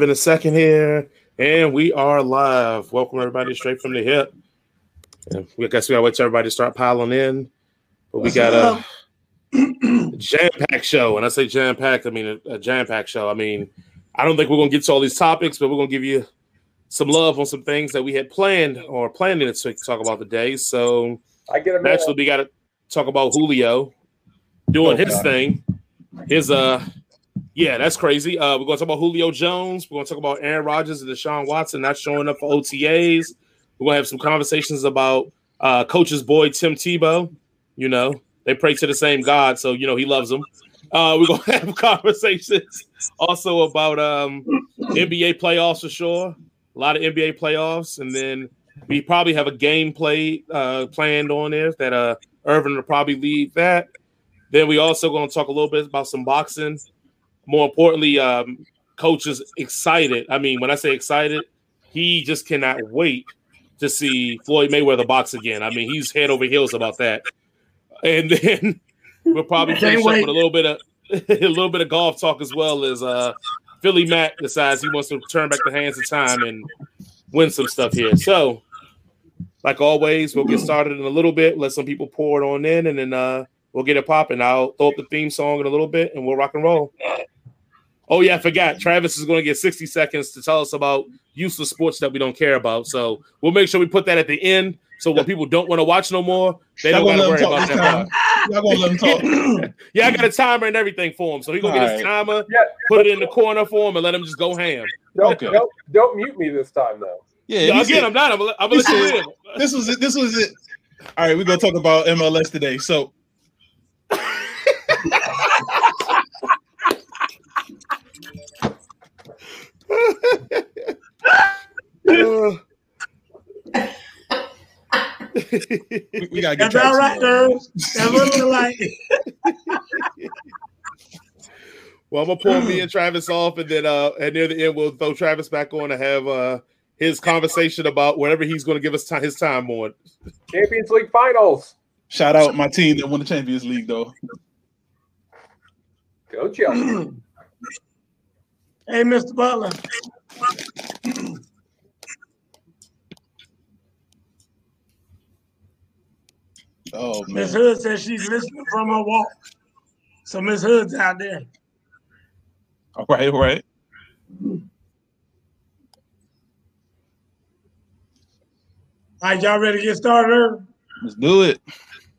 live in a second here, and we are live. Welcome everybody straight from the hip. And we guess we gotta wait till everybody to start piling in, but we got a jam packed show. And I say jam packed, I mean a, a jam packed show. I mean, I don't think we're gonna get to all these topics, but we're gonna give you some love on some things that we had planned or planning to talk about today. So I get a naturally we got to talk about Julio doing Oh, his God. thing. His uh yeah, that's crazy. Uh we're gonna talk about Julio Jones, we're gonna talk about Aaron Rodgers and Deshaun Watson not showing up for OTAs. We're gonna have some conversations about uh coach's boy Tim Tebow. You know, they pray to the same God, so you know he loves them. Uh we're gonna have conversations also about um NBA playoffs for sure. A lot of NBA playoffs, and then we probably have a game play uh planned on there that uh Irvin will probably lead that. Then we also going to talk a little bit about some boxing. More importantly, um, coach is excited. I mean, when I say excited, he just cannot wait to see Floyd Mayweather box again. I mean, he's head over heels about that. And then we'll probably finish up with a little bit of a little bit of golf talk as well as uh Philly Matt decides he wants to turn back the hands of time and win some stuff here. So, like always, we'll get started in a little bit, let some people pour it on in, and then uh we'll get it popping. I'll throw up the theme song in a little bit and we'll rock and roll. Oh, yeah, I forgot. Travis is going to get 60 seconds to tell us about useless sports that we don't care about. So we'll make sure we put that at the end. So when people don't want to watch no more, they don't Y'all got to gonna worry let him about talk that. Y'all gonna let him talk. Yeah, I got a timer and everything for him. So he's going to get his timer, Yeah, put it in the corner for him, and let him just go ham. don't, Okay. don't don't mute me this time though. Yeah, Yeah, he again, said- I'm not. I'm going to he let you this was it. This was it. All right, we're gonna talk about MLS today. So Uh, we, we gotta get That's all right, Travis. girls. That's what like. Well, I'm gonna pull me and Travis off, and then uh, and near the end, we'll throw Travis back on to have uh his conversation about whatever he's going to give us ti- his time on. Champions League finals. Shout out my team that won the Champions League though. Go Chelsea. Hey, Mr. Butler. Oh man. Miss Hood says she's listening from her walk. So Miss Hood's out there. All right, all right. All right, y'all ready to get started? Let's do it.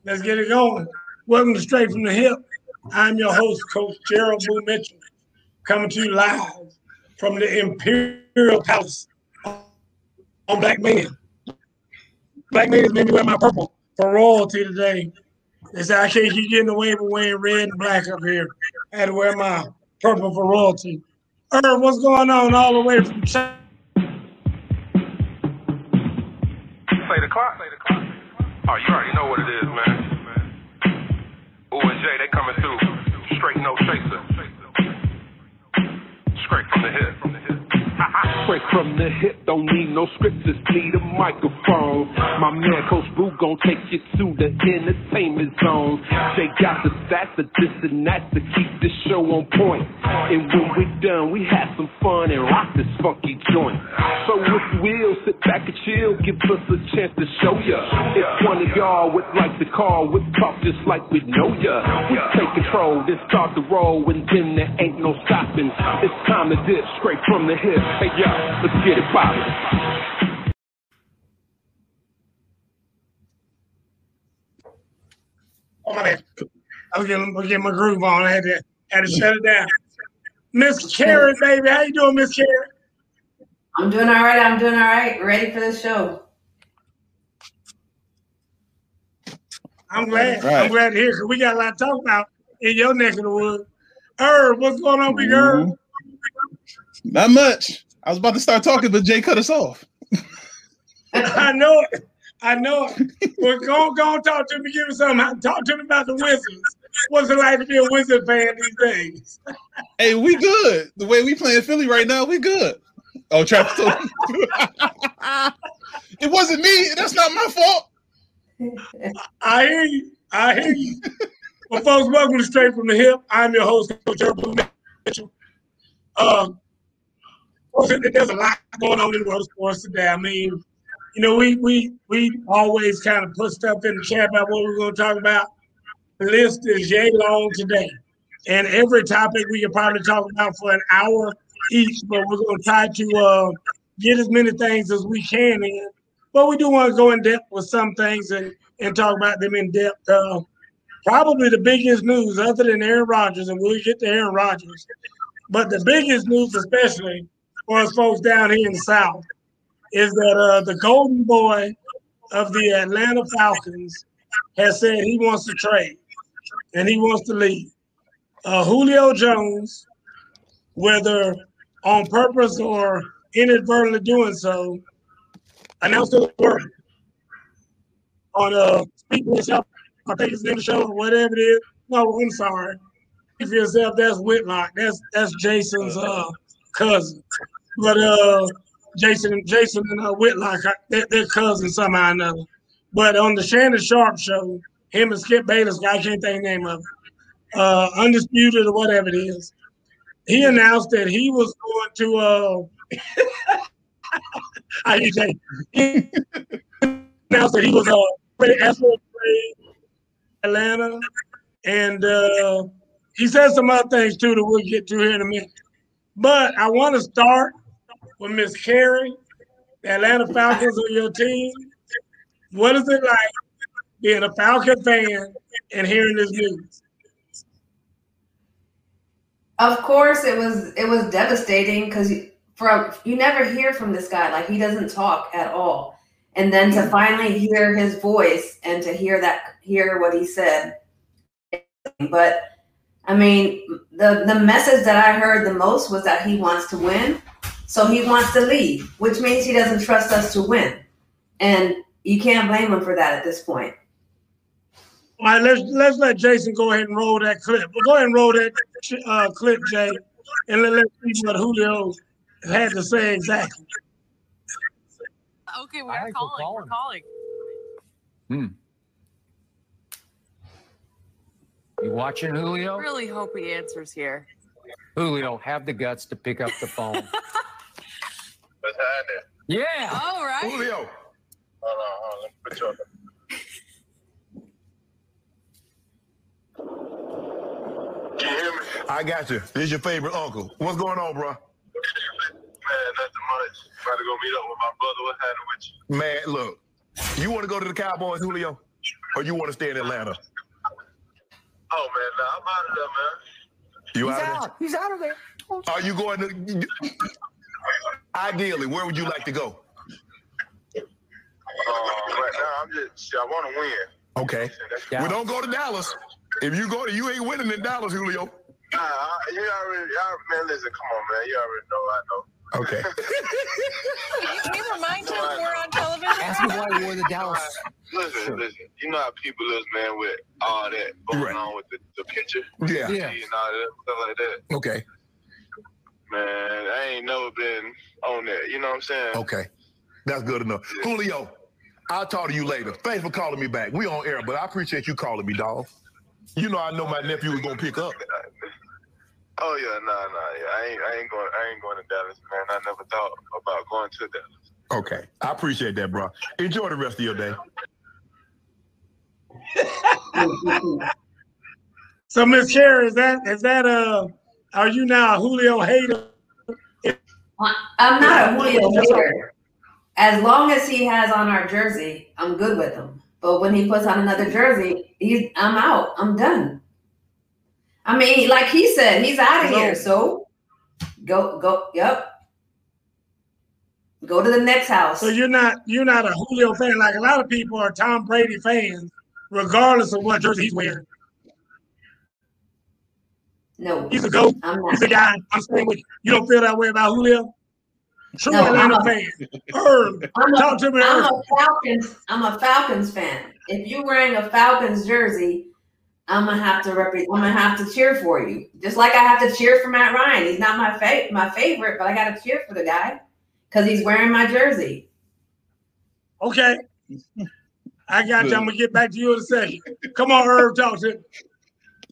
Let's get it going. Welcome to Straight from the Hip. I'm your host, Coach Gerald Boo Mitchell, coming to you live from the Imperial Palace on Black Man. Black Man has made me wear my purple for royalty today. They said I getting away with wearing red and black up here. I had to wear my purple for royalty. Irv, what's going on all the way from China? Play the clock. Play the clock. Oh, you already the hip. Straight from the hip, don't need no script, just need a microphone. My man Coach Boo gon' take you to the entertainment zone. They got the stats, the this and that to keep this show on point. And when we're done, we have some fun and rock this funky joint. So if will, sit back and chill, give us a chance to show ya. If one of y'all would like to call, we'll talk just like we know ya. We take control, then start the roll, and then there ain't no stopping. It's time to dip straight from the hip. Hey y'all, let's get it poppin'. Oh my bad. I was getting, was getting my groove on. I had to had to shut it down. Miss Carrie, baby, how you doing, Miss Carrie? I'm doing all right. I'm doing all right. Ready for the show. I'm glad. Right. I'm glad to hear because we got a lot to talk about in your neck of the woods. Herb, what's going on, big Herb? Mhm. Not much. I was about to start talking, but Jay cut us off. I know it. I know it. Well, go go talk to me. Give me something. Talk to me about the Wizards. What's it like to be a Wizard fan these days? Hey, we good. The way we playing Philly right now, we good. Oh, Travis told me. it wasn't me. That's not my fault. I hear you. I hear you. well, folks, welcome to Straight from the Hip. I'm your host, Coach Mitchell. Um, there's a lot going on in the world sports today. I mean, you know, we we we always kind of put stuff in the chat about what we're going to talk about. The list is yay long today, and every topic we could probably talk about for an hour each. But we're going to try to uh, get as many things as we can in. But we do want to go in depth with some things and and talk about them in depth. Uh, probably the biggest news, other than Aaron Rodgers, and we'll get to Aaron Rodgers, but the biggest news, especially for us folks down here in the South, is that uh, the golden boy of the Atlanta Falcons has said he wants to trade and he wants to leave. Uh, Julio Jones, whether on purpose or inadvertently doing so, announced to the world on uh, speaking himself, I think it's in the show or whatever it is. No, I'm sorry. If yourself, that's Whitlock. That's that's Jason's uh, cousin. But uh, Jason, Jason and uh, Whitlock, they're, they're cousins somehow or another. But on the Shannon Sharpe show, him and Skip Bayless, I can't think the name of it, uh, Undisputed or whatever it is, he announced that he was going to, uh, say, he announced that he was uh, Atlanta. And uh, he said some other things too that we'll get to here in a minute. But I want to start with Miss Carrie, the Atlanta Falcons on your team. What is it like being a Falcon fan and hearing this news? Of course, it was it was devastating because from you never hear from this guy like he doesn't talk at all, and then to finally hear his voice and to hear that hear what he said. But I mean, the the message that I heard the most was that he wants to win, so he wants to leave, which means he doesn't trust us to win, and you can't blame him for that at this point. All right, let's let's let Jason go ahead and roll that clip. We'll go ahead and roll that uh, clip, Jay, and let, let's see what Julio had to say exactly. Okay, we're calling. We're calling. Hmm. You watching Julio? Really hope he answers here. Julio, have the guts to pick up the phone. What's happening? yeah. All right. Julio. Hold on, hold on. Let me put you on. Can you hear me? I got you. This is your favorite uncle. What's going on, bro? Man, nothing much. About to go meet up with my brother. What's happening with you? Man, look. You want to go to the Cowboys, Julio? Or you want to stay in Atlanta? Oh, man, nah, I'm out of there, man. You He's out, of out. He's out of there. there? Are you going to Ideally, where would you like to go? Uh, right now, I'm just, shit, I want to win. Okay. Yeah. We don't go to Dallas. If you go to you ain't winning in Dallas, Julio. Nah, I, you already, y'all, man, listen, come on, man. You already know I know. Okay. Can you remind him we're on television? Ask me why you wore the Dallas. Listen, Sure. listen. You know how people is, man, with all that going Right. on with the, the picture yeah. Yeah. and all that stuff like that. Okay. Man, I ain't never been on that. You know what I'm saying? Okay. That's good enough. Julio, I'll talk to you later. Thanks for calling me back. We on air, but I appreciate you calling me, dog. You know I know my nephew was gonna pick up. Oh yeah, nah, nah, yeah. I ain't, I ain't going, I ain't going to Dallas, man. I never thought about going to Dallas. Okay. I appreciate that, bro. Enjoy the rest of your day. So, Miss Carrie, is that is that uh, are you now a Julio hater? I'm not a Julio hater. As long as he has on our jersey, I'm good with him. But when he puts on another jersey, he's I'm out. I'm done. I mean, like he said, he's out of here. So go go. Yep. Go to the next house. So you're not you're not a Julio fan like a lot of people are Tom Brady fans, regardless of what jersey he's wearing. No, He's a goat. I'm He's a guy. I'm saying with you. You don't feel that way about Julio? True No, Atlanta I'm a- fan. Herb, I'm talk a, to me. I'm Herb. a Falcons. I'm a Falcons fan. If you're wearing a Falcons jersey, I'm gonna have to rep- I'm gonna have to cheer for you. Just like I have to cheer for Matt Ryan. He's not my fa- my favorite, but I got to cheer for the guy because he's wearing my jersey. Okay. I got you. I'm gonna get back to you in a second. Come on, Herb, talk to me.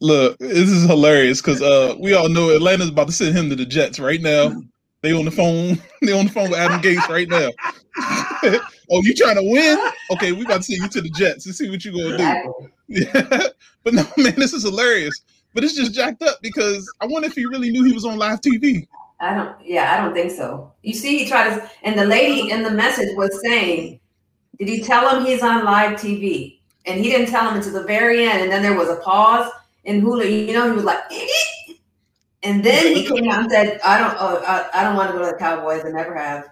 Look, this is hilarious because uh, we all know Atlanta's about to send him to the Jets right now. They on the phone. They on the phone with Adam Gase right now. oh, you trying to win? Okay, we about to send you to the Jets and see what you gonna do. Yeah. but no, man, this is hilarious. But it's just jacked up because I wonder if he really knew he was on live TV. I don't. Yeah, I don't think so. You see, he tried to, and the lady in the message was saying, "Did he tell him he's on live TV?" And he didn't tell him until the very end. And then there was a pause, and hula. you know, he was like, "Eh." and then he came out and said, "I don't. Oh, I, I don't want to go to the Cowboys. I never have."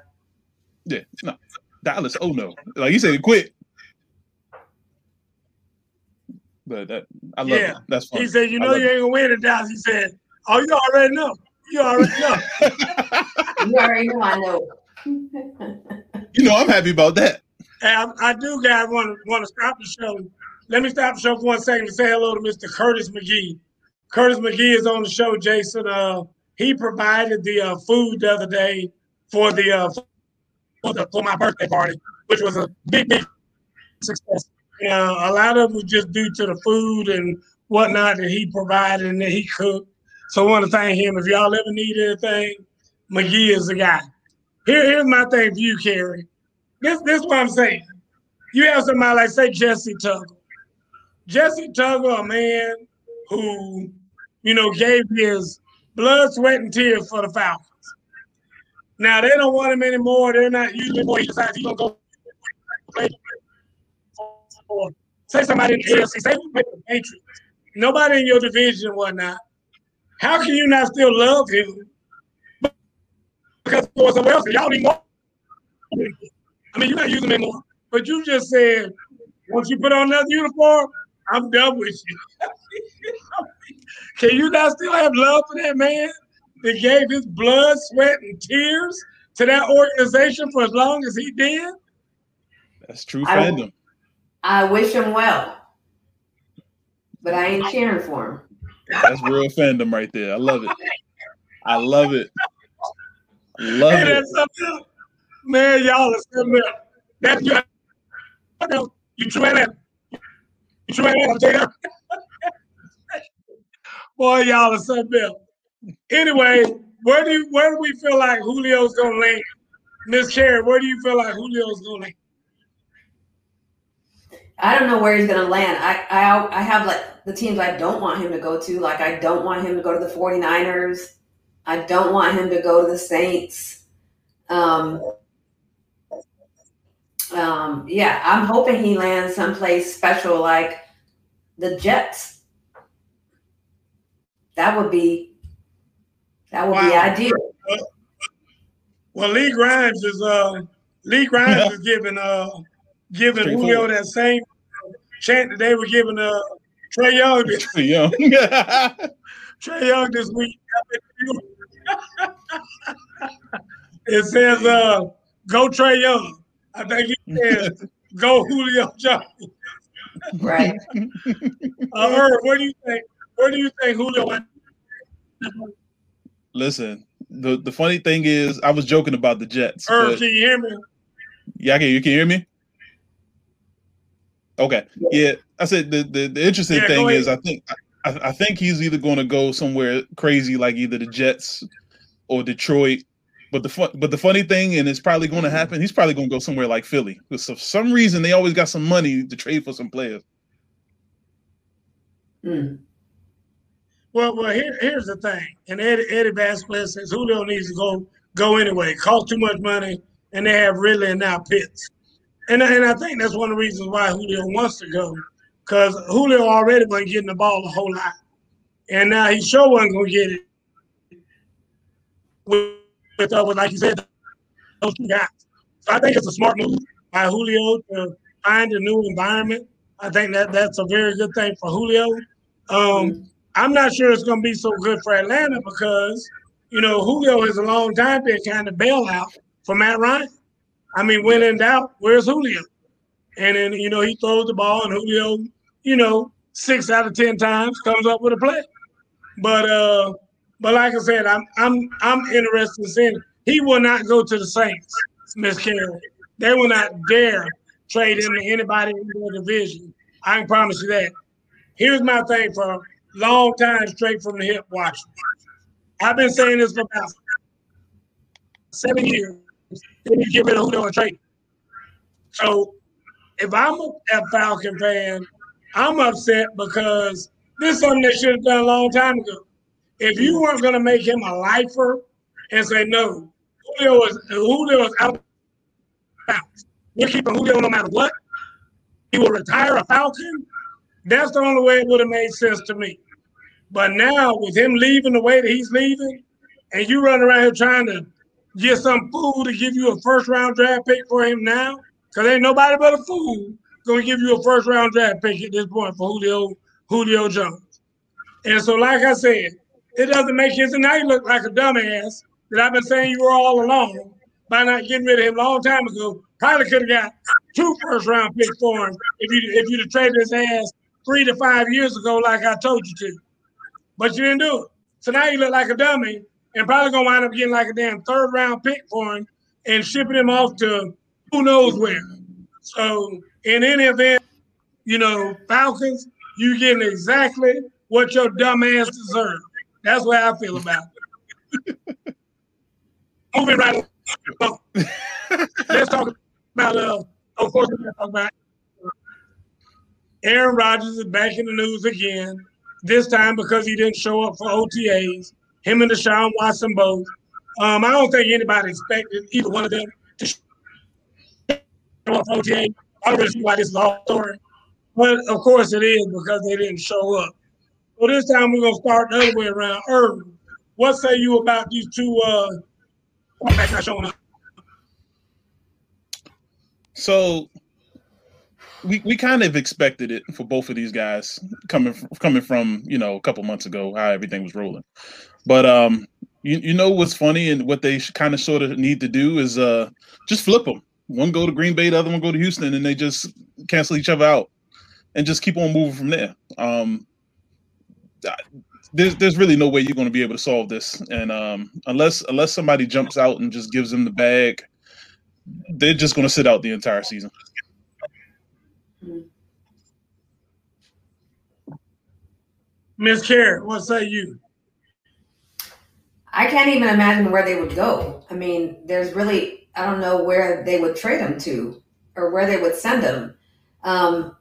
Yeah, no, Dallas. Oh no, like you said, quit. But that I love Yeah. it. That's fine. He said, "You know love you ain't gonna win in Dallas." He said, "Oh, you already know. You already know." You already know. I know. You know, I'm happy about that. And I, I do, guys, want to want to stop the show. Let me stop the show for one second to say hello to Mr. Curtis McGee. Curtis McGee is on the show, Jason. Uh, he provided the uh, food the other day for the uh, for, the, for my birthday party, which was a big, big success. Uh, a lot of it was just due to the food and whatnot that he provided and that he cooked. So I want to thank him. If y'all ever need anything, McGee is the guy. Here, here's my thing for you, Kerry. This, this is what I'm saying. You have somebody like, say, Jessie Tuggle. Jessie Tuggle, a man who, you know, gave his blood, sweat, and tears for the Falcons. Now they don't want him anymore. They're not using him anymore. He decides he's gonna go play for say somebody in the AFC, say the Patriots. Nobody in your division whatnot. How can you not still love him? Because for somewhere else, y'all need more. I mean, you're not using him anymore. But you just said, once you put on another uniform, I'm done with you. Can you not still have love for that man that gave his blood, sweat, and tears to that organization for as long as he did? That's true I fandom. I wish him well, but I ain't cheering for him. That's real fandom right there. I love it. I love it. Love Hey, it. that's something else. Man, y'all are something else. That's your, you try that. You try that, Boy, y'all are something else. Anyway, where do you, where do we feel like Julio's gonna land? Miss Carey, where do you feel like Julio's gonna land? I don't know where he's going to land. I, I I have like the teams I don't want him to go to. Like I don't want him to go to the 49ers. I don't want him to go to the Saints. Um, um, yeah, I'm hoping he lands someplace special like the Jets. That would be that would be ideal. Well, Lee Grimes is uh Lee Grimes is giving uh giving Julio Straightforward. that same chant that they were giving uh Trae Young this, Young. Trae Young this week. it says uh go Trae Young. I think he says go Julio Jones. Right. Uh, Irv, what do you think? Where do you think Julio went? Listen, the, the funny thing is, I was joking about the Jets. Irv, but- can you hear me? Yeah, I can. You can hear me? Okay. Yeah, I said the the, the interesting Yeah, thing is, I think I, I think he's either going to go somewhere crazy like either the Jets or Detroit. But the fun, but the funny thing, and it's probably going to happen. He's probably going to go somewhere like Philly because for some reason they always got some money to trade for some players. Hmm. Well, well, here, here's the thing. And Eddie, Eddie Vasquez says Julio needs to go go anyway. Cost too much money, and they have Ridley and now Pitts. And, and I think that's one of the reasons why Julio wants to go, because Julio already wasn't getting the ball a whole lot, and now he sure wasn't going to get it with, uh, with, like you said, those two guys. So I think it's a smart move by Julio to find a new environment. I think that that's a very good thing for Julio. Um, I'm not sure it's going to be so good for Atlanta because, you know, Julio has a long time been kind of bailout for Matt Ryan. I mean, when in doubt, where's Julio? And then, you know, he throws the ball and Julio, you know, six out of 10 times comes up with a play. But, uh, but like I said, I'm, I'm, I'm interested in seeing he will not go to the Saints, Miss Carey. They will not dare trade him to anybody in their division. I can promise you that. Here's my thing for a long time straight from the hip watching. I've been saying this for about seven years, then you get rid of Julio trade. So if I'm a, a Falcon fan, I'm upset because this is something they should have done a long time ago. If you weren't going to make him a lifer and say no, Julio is Julio is out. We're keeping Julio no matter what. He will retire a Falcon. That's the only way it would have made sense to me. But now with him leaving the way that he's leaving, and you running around here trying to get some fool to give you a first round draft pick for him now, because ain't nobody but a fool gonna give you a first round draft pick at this point for Julio Julio Jones. And so, like I said, it doesn't make sense. And now you look like a dumbass that I've been saying you were all along by not getting rid of him a long time ago. Probably could have got two first round picks for him if you if you'd have traded his ass three to five years ago, like I told you to. But you didn't do it. So now you look like a dummy and probably gonna wind up getting like a damn third round pick for him and shipping him off to who knows where. So in any event, you know, Falcons, you getting exactly what your dumb ass deserve. That's what I feel about it. Moving right along. Let's talk about uh of course let's talk about Aaron Rodgers is back in the news again. This time because he didn't show up for OTAs. Him and Deshaun Watson both. Um, I don't think anybody expected either one of them to show up for OTA. I don't really see why this is all story. But of course it is because they didn't show up. So this time we're gonna start the other way around. Irvin, what say you about these two uh quarterbacks showing up? So we we kind of expected it for both of these guys coming from, coming from you know a couple months ago how everything was rolling, but um you you know what's funny and what they kind of sort of need to do is uh just flip them. One go to Green Bay, the other one go to Houston, and they just cancel each other out and just keep on moving from there. Um, there's there's really no way you're going to be able to solve this, and um, unless unless somebody jumps out and just gives them the bag, they're just going to sit out the entire season. Miss Carey, what say you? I can't even imagine where they would go. I mean, there's really I don't know where they would trade them to or where they would send them. Um,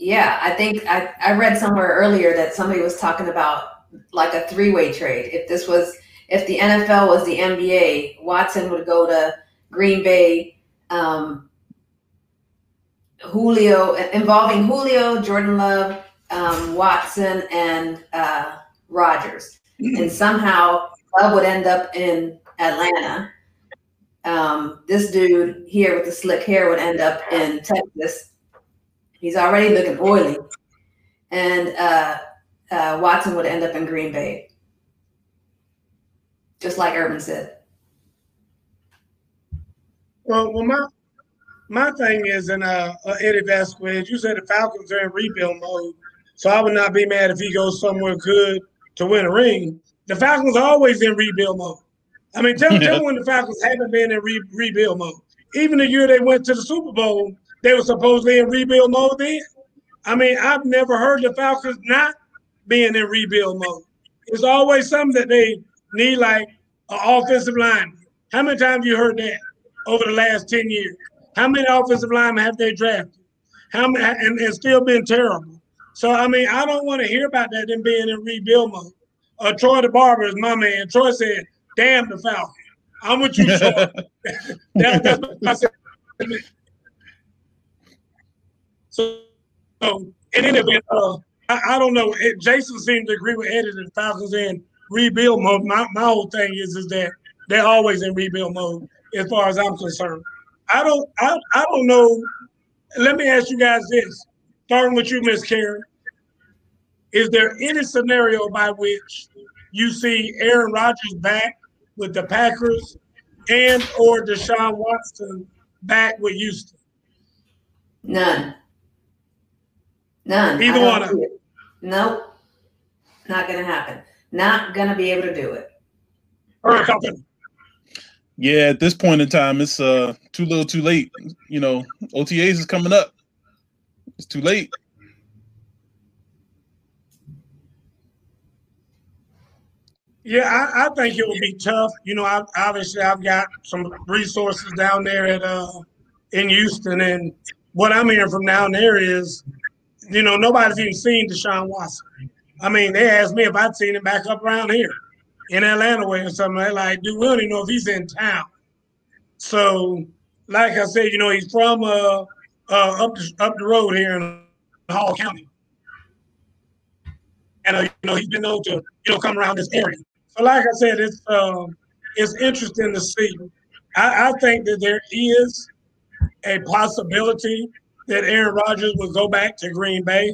yeah, I think I, I read somewhere earlier that somebody was talking about like a three way trade. If this was if the NFL was the NBA, Watson would go to Green Bay, um, Julio involving Julio, Jordan Love, um, Watson, and uh, Rodgers, and somehow Love would end up in Atlanta. Um, this dude here with the slick hair would end up in Texas. He's already looking oily, and uh, uh, Watson would end up in Green Bay, just like Irvin said. Well, well, my my thing is, and uh, uh, Eddie Vasquez, you said the Falcons are in rebuild mode, so I would not be mad if he goes somewhere good to win a ring. The Falcons are always in rebuild mode. I mean, tell, tell me when the Falcons haven't been in re- rebuild mode. Even the year they went to the Super Bowl, they were supposedly in rebuild mode then. I mean, I've never heard the Falcons not being in rebuild mode. It's always something that they need, like an offensive line. How many times you heard that over the last 10 years? How many offensive linemen have they drafted? How many and it's still been terrible. So I mean, I don't want to hear about that them being in rebuild mode. Uh, Troy the Barber is my man. Troy said, "Damn the Falcons." I'm with you, Troy. that, that's what I said. So, so in any event, uh, I, I don't know. It, Jason seemed to agree with Eddie that Falcons in rebuild mode. My, my whole thing is is that they're always in rebuild mode, as far as I'm concerned. I don't I, I don't know. Let me ask you guys this, starting with you, Miss Karen. Is there any scenario by which you see Aaron Rodgers back with the Packers and or Deshaun Watson back with Houston? None. None. Either one of see them. it. Nope. Not gonna happen. Not gonna be able to do it. Or something. Yeah, at this point in time, it's uh too little, too late. You know, OTAs is coming up. It's too late. Yeah, I, I think it will be tough. You know, I, obviously I've got some resources down there at uh, in Houston, and what I'm hearing from down there is, you know, nobody's even seen Deshaun Watson. I mean, they asked me if I'd seen him back up around here in Atlanta way or something. Like, dude, we don't even know if he's in town. So, like I said, you know, he's from uh, uh, up the, up the road here in Hall County, and uh, you know he's been known to you know come around this area. So, like I said, it's um, it's interesting to see. I, I think that there is a possibility that Aaron Rodgers would go back to Green Bay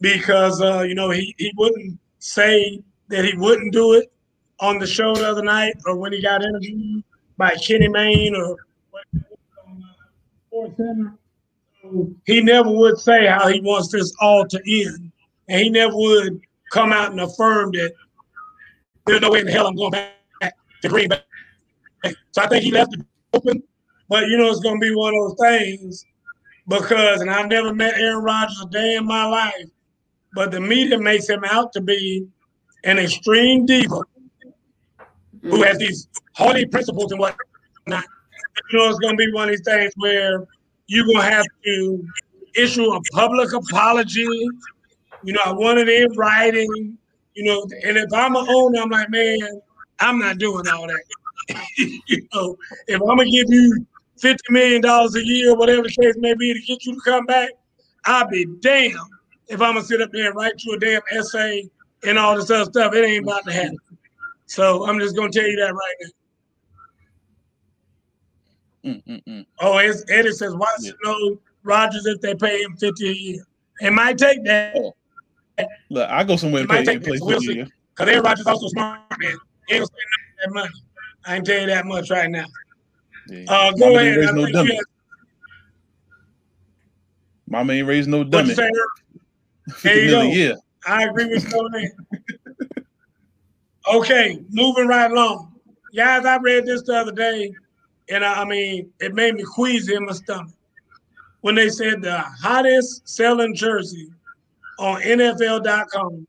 because uh, you know he, he wouldn't say that he wouldn't do it on the show the other night or when he got interviewed by Kenny Mayne or Center. He never would say how he wants this all to end, and he never would come out and affirm that there's no way in hell I'm going back to Green Bay. So I think he left it open, but you know it's going to be one of those things because, and I've never met Aaron Rodgers a day in my life, but the media makes him out to be an extreme diva who mm. has these haughty principles and whatnot. You know, it's going to be one of these things where you're going to have to issue a public apology. You know, I want it in writing. You know, and if I'm an owner, I'm like, man, I'm not doing all that. you know, if I'm gonna give you fifty million dollars a year, whatever the case may be, to get you to come back, I'll be damned if I'm gonna sit up there and write you a damn essay and all this other stuff. It ain't about to happen. So I'm just gonna tell you that right now. Mm-mm-mm. Oh, it's, Eddie says, why should know Rodgers if they pay him 50 a year? It might take that. Oh. Look, I go somewhere It and pay take and play that. We'll Because Aaron Rodgers also smart, man. He ain't spend that money. I can tell you that much right now. Yeah. Uh, go Mama ahead. ain't raised I no dummy. had- Mama ain't raised no What dummy. you say, There you go. a year. I agree with you. Okay, moving right along. Guys, I read this the other day, and I, I mean, it made me queasy in my stomach when they said the hottest selling jersey on NFL.com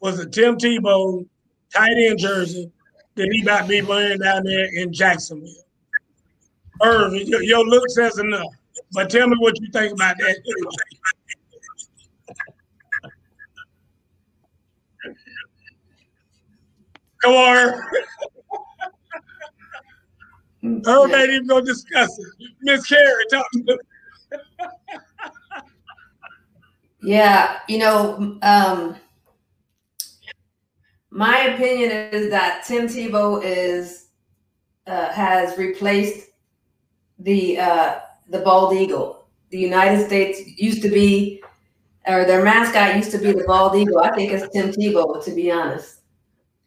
was a Tim Tebow tight end jersey that he about to be wearing down there in Jacksonville. Irv, your, your look says enough, but tell me what you think about that. Come on, Irv. Irv ain't even gonna discuss it. Miss Carey, talk to me. Yeah, you know, um, my opinion is that Tim Tebow is uh, has replaced the uh, the bald eagle. The United States used to be, or their mascot used to be the bald eagle. I think it's Tim Tebow, to be honest.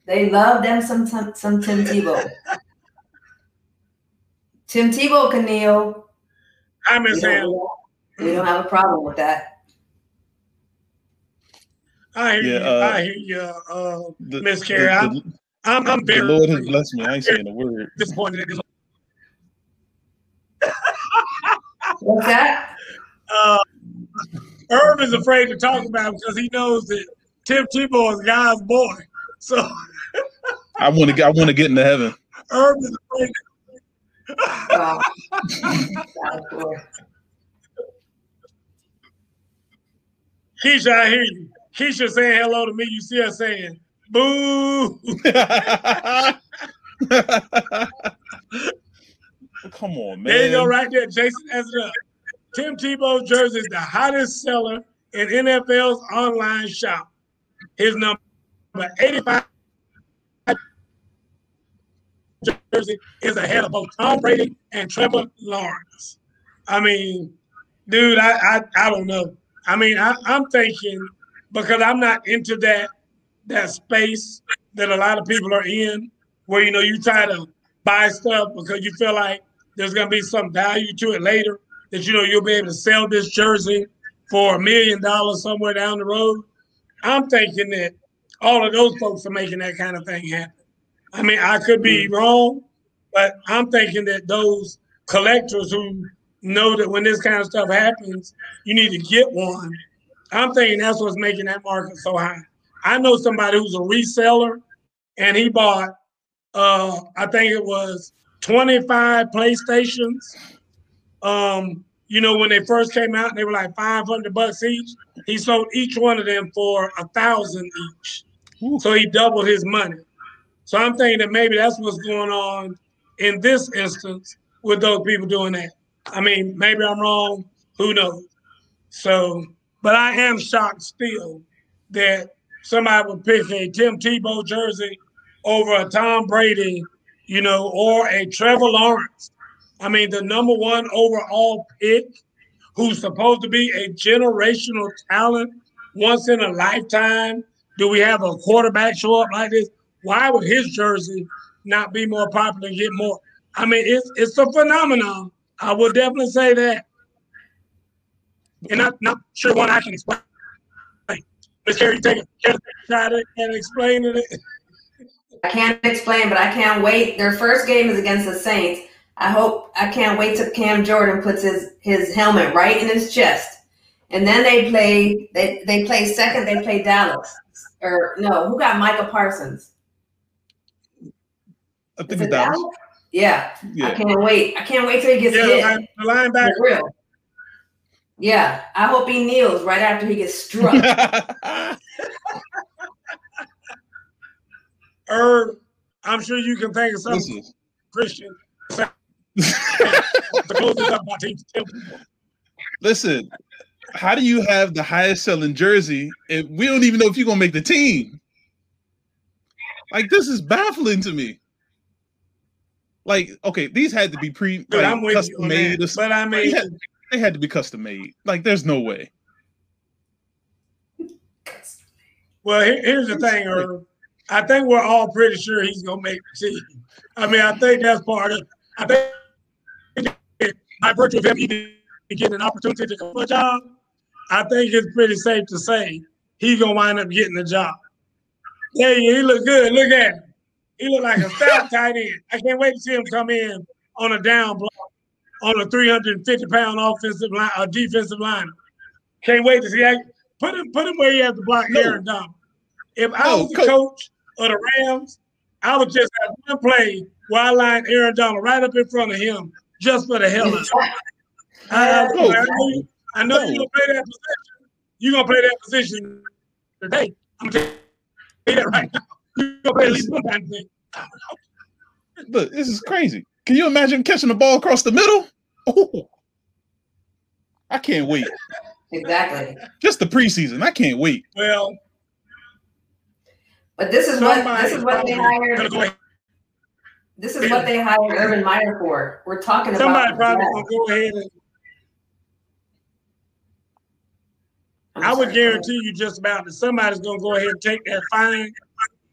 They love them some some, some Tim Tebow. Tim Tebow can kneel. I miss We don't, we don't have a problem with that. I hear Yeah, you. uh, I hear you, uh, The, Miss the- Carey. I'm, I'm, I'm the Lord has blessed me. I ain't saying a word. disappointed in this. What's that? Uh, Irv is afraid to talk about it because he knows that Tim Tebow is God's boy. So I want to get. I want to get into heaven. Irv is afraid. Wow. God's. Keisha, I hear you. Keisha saying hello to me. You see her saying, boo. Come on, man. There you go, right there. Jason it. Tim Tebow jersey is the hottest seller in NFL's online shop. His number 85 jersey is ahead of both Tom Brady and Trevor Lawrence. I mean, dude, I I, I don't know. I mean, I, I'm thinking because I'm not into that that space that a lot of people are in, where you know you try to buy stuff because you feel like there's gonna be some value to it later. That you know you'll be able to sell this jersey for a million dollars somewhere down the road. I'm thinking that all of those folks are making that kind of thing happen. I mean, I could be wrong, but I'm thinking that those collectors who know that when this kind of stuff happens, you need to get one. I'm thinking that's what's making that market so high. I know somebody who's a reseller and he bought, uh, I think it was 25 PlayStations. Um, you know, when they first came out, they were like 500 bucks each. He sold each one of them for a thousand each. So he doubled his money. So I'm thinking that maybe that's what's going on in this instance with those people doing that. I mean, maybe I'm wrong. Who knows? So, but I am shocked still that somebody would pick a Tim Tebow jersey over a Tom Brady, you know, or a Trevor Lawrence. I mean, the number one overall pick, who's supposed to be a generational talent once in a lifetime. Do we have a quarterback show up like this? Why would his jersey not be more popular and get more? I mean, it's it's a phenomenon. I would definitely say that. And I'm not sure what I can explain. Miss Carey, take a shot at and explain it. I can't explain, but I can't wait. Their first game is against the Saints. I hope I can't wait till Cam Jordan puts his his helmet right in his chest, and then they play. They they play second. They play Dallas, or no? Who got Michael Parsons? I think it it's Dallas. Dallas? Yeah. I can't wait. I can't wait till he gets Yeah, hit. the linebacker. For real. Yeah, I hope he kneels right after he gets struck. Herb, I'm sure you can think of something, Listen, Christian. to close this up, my team. listen. How do you have the highest selling jersey and we don't even know if you're gonna make the team? Like this is baffling to me. Like, okay, these had to be pre But like, I'm with you custom on made. But I they, mean, had, they had to be custom made. Like, there's no way. well, here- here's the thing, Herb. I think we're all pretty sure he's gonna make the team. I mean, I think that's part of. I think by virtue of him even getting an opportunity to come a job, I think it's pretty safe to say he's gonna wind up getting the job. Yeah, he look good. Look at him. He look like a stout tight end. I can't wait to see him come in on a down block on a 350 pound offensive line, a defensive line. Can't wait to see that. Put him, put him where he has to block No. Aaron Donald. If I No, was the coach of the Rams, I would just have one play where I line Aaron Donald right up in front of him just for the hell of it. I, No. I know, you, I know you're gonna play that position. You're gonna play that position today. I'm gonna tell you that right now. You're gonna play at least one time today. Look, this is crazy. Can you imagine catching the ball across the middle? Oh, I can't wait. exactly. Just the preseason. I can't wait. Well, But this is what this is what they hired. go. This is what they hired Urban Meyer for. We're talking Somebody about. probably that. go ahead and I'm would guarantee you just about that somebody's gonna go ahead and take that fine.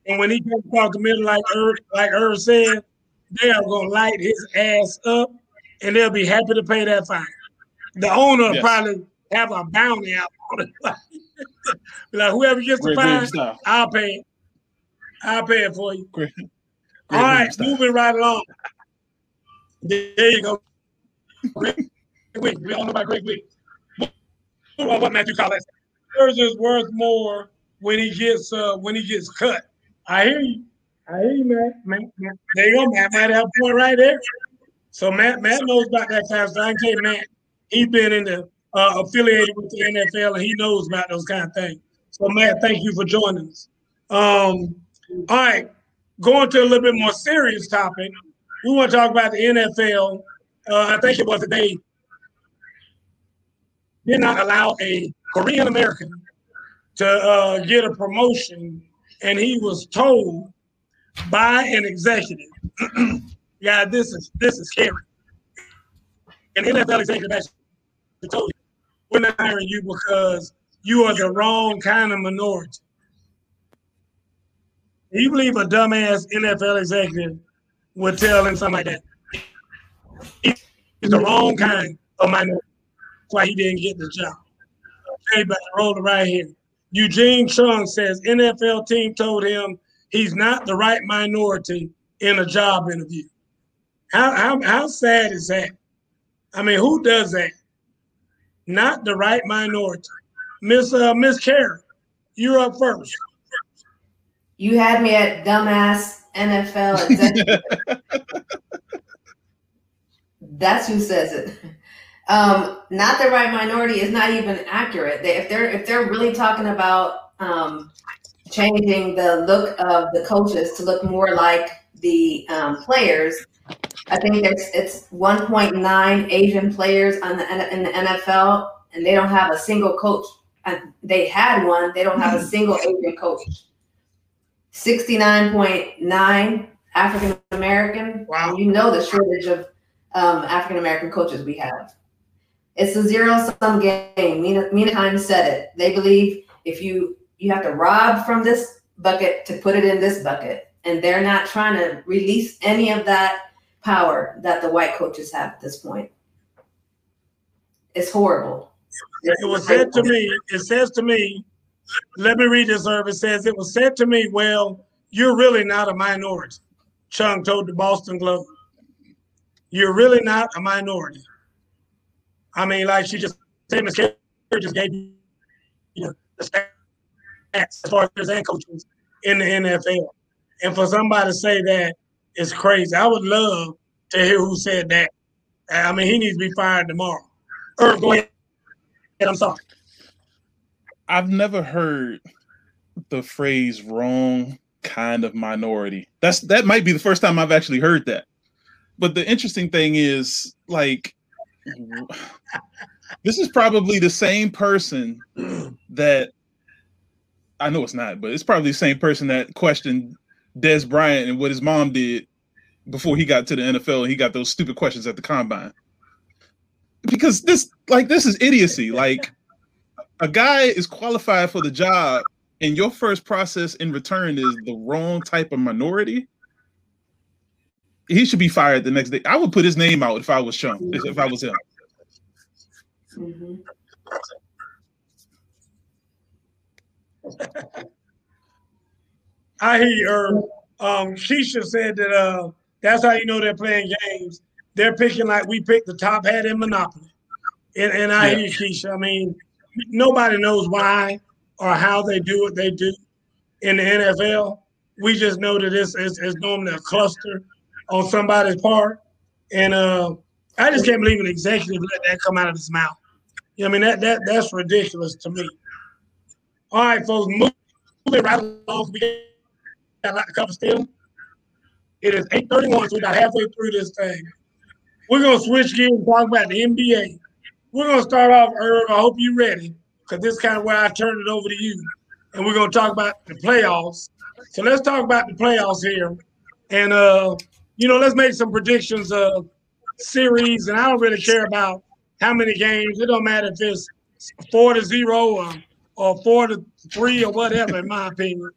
And when he comes across the middle, like Irv, like Irv said, they are gonna light his ass up and they'll be happy to pay that fine. The owner will Yes. probably have a bounty out on it. Like whoever gets the Great fine. I'll pay it. I'll pay it for you. Great, All William right, style. moving right along. There you go. Great week. We all know about great week. What, what Matthew Collins? Scherzer's worth more when he gets uh when he gets cut. I hear you. I hear you, Matt. Matt, Matt. There you go, Matt. Matt have point right there. So Matt Matt knows about that kind of stuff. I can tell you, Matt, he's been in the uh, affiliated with the NFL and he knows about those kind of things. So Matt, thank you for joining us. Um, all right, going to a little bit more serious topic. We want to talk about the NFL. Uh, I think it was today. Did not allow a Korean American to uh, get a promotion, and he was told by an executive, "Yeah, this is this is scary." An NFL executive actually told him, "We're not hiring you because you are the wrong kind of minority." You believe a dumbass NFL executive would tell him something like that? He's the wrong kind of minority. That's why he didn't get the job. Okay, but roll it right here. Eugene Chung says NFL team told him he's not the right minority in a job interview. How how, how sad is that? I mean, who does that? Not the right minority. Miss uh, Miss Carey, you're up first. You had me at dumbass NFL executive. That's who says it. Um, not the right minority is not even accurate. They, if they're if they're really talking about um, changing the look of the coaches to look more like the um, players, I think there's it's 1.9 Asian players on the in the NFL, and they don't have a single coach. Uh, They had one. They don't have a single Asian coach. 69.9 African American. Wow. You know the shortage of um, African American coaches we have. It's a zero sum game. Mina, Mina Kimes said it. They believe if you you have to rob from this bucket to put it in this bucket, and they're not trying to release any of that power that the white coaches have at this point. It's horrible. It was said to me, it says to me, let me read this. It says, it was said to me, well, you're really not a minority. Chung told the Boston Globe. You're really not a minority. I mean, like she just said, Miss Carey just gave you know, the stats as far as and coaches in the NFL. And for somebody to say that is crazy. I would love to hear who said that. I mean, he needs to be fired tomorrow. Irv, go ahead. I'm sorry. I've never heard the phrase wrong kind of minority. That's that might be the first time I've actually heard that. But the interesting thing is like this is probably the same person that I know it's not, but it's probably the same person that questioned Dez Bryant and what his mom did before he got to the NFL and he got those stupid questions at the combine. Because this like this is idiocy. Like a guy is qualified for the job and your first process in return is the wrong type of minority. He should be fired the next day. I would put his name out if I was Sean, if, if I was him. Mhm. I hear you, Irv. Um, Keisha said that uh, that's how you know they're playing games. They're picking like we picked the top hat in Monopoly. And, and I Yeah. hear you, Keisha. I mean, nobody knows why or how they do what they do in the NFL. We just know that it's, it's, it's normally a cluster on somebody's part. And uh, I just can't believe an executive let that come out of his mouth. I mean? That, that That's ridiculous to me. All right, folks, moving right along. We got a couple still. It is 8:31, so we got halfway through this thing. We're gonna switch gears and talk about the NBA. We're gonna start off, Irv. I hope you're ready, because this is kind of where I turn it over to you. And we're gonna talk about the playoffs. So let's talk about the playoffs here. And uh, you know, let's make some predictions of series. And I don't really care about how many games. It don't matter if it's four to zero or, or four to three or whatever, in my opinion.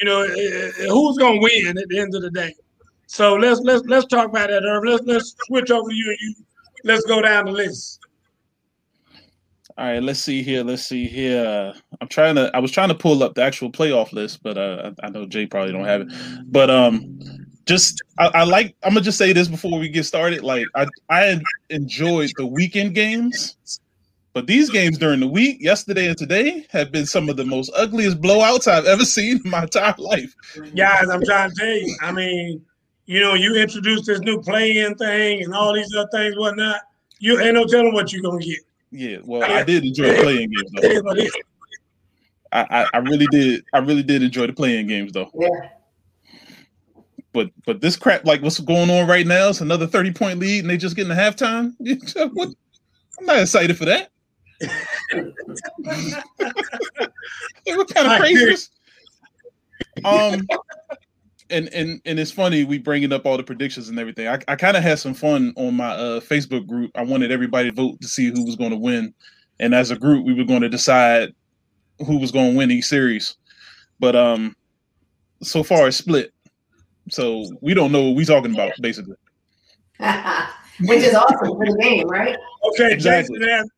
You know, eh, eh, who's gonna win at the end of the day? So let's let's let's talk about that, Irv. Let's let's switch over to you and you. Let's go down the list. All right, let's see here. Let's see here. I'm trying to. I was trying to pull up the actual playoff list, but uh, I know Jay probably don't have it. But um, just I, I like. I'm gonna just say this before we get started. Like I I enjoyed the weekend games, but these games during the week, yesterday and today, have been some of the most ugliest blowouts I've ever seen in my entire life. Guys, I'm trying to tell you. I mean, you know, you introduced this new play-in thing and all these other things, whatnot. You ain't no telling what you're gonna get. Yeah, well, I did enjoy play-in games though. what it is. I, I I really did. I really did enjoy the play-in games though. Yeah. But but this crap, like what's going on right now, it's another 30 point lead and they just getting a halftime. What? I'm not excited for that. What kind of craziness? Um and and and it's funny we bringing up all the predictions and everything. I, I kind of had some fun on my uh, Facebook group. I wanted everybody to vote to see who was going to win, and as a group, we were going to decide who was going to win each series. But um, so far it's split, so we don't know what we're talking about basically. Which is awesome for the game, right? Okay, Exactly. Jason has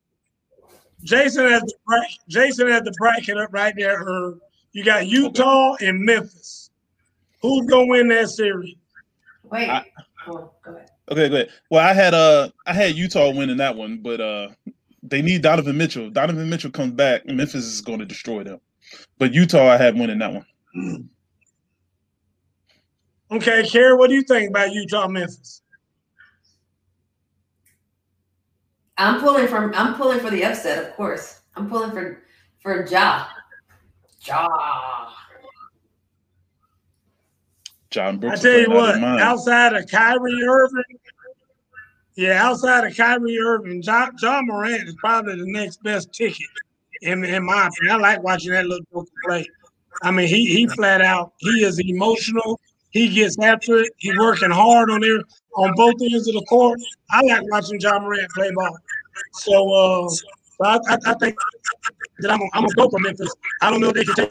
Jason has the bracket, Jason has the bracket up right there. Irv. You got Utah and Memphis. Who's gonna win that series? Wait. I- oh, go ahead. Okay, good. Well, I had uh I had Utah winning that one, but uh they need Donovan Mitchell. Donovan Mitchell comes back, Memphis is going to destroy them. But Utah, I had winning that one. Okay, Kerry, what do you think about Utah Memphis? I'm pulling from. I'm pulling for the upset, of course. I'm pulling for for Ja. Ja. John I Brooks. tell you what, outside of Kyrie Irving, yeah, outside of Kyrie Irving, Ja, Ja Morant is probably the next best ticket in, in my opinion. I like watching that little joker play. I mean, he he flat out, he is emotional. He gets after it. He's working hard on there on both ends of the court. I like watching Ja Morant play ball. So, uh, I, I, I think that I'm, I'm gonna go for Memphis. I don't know if they can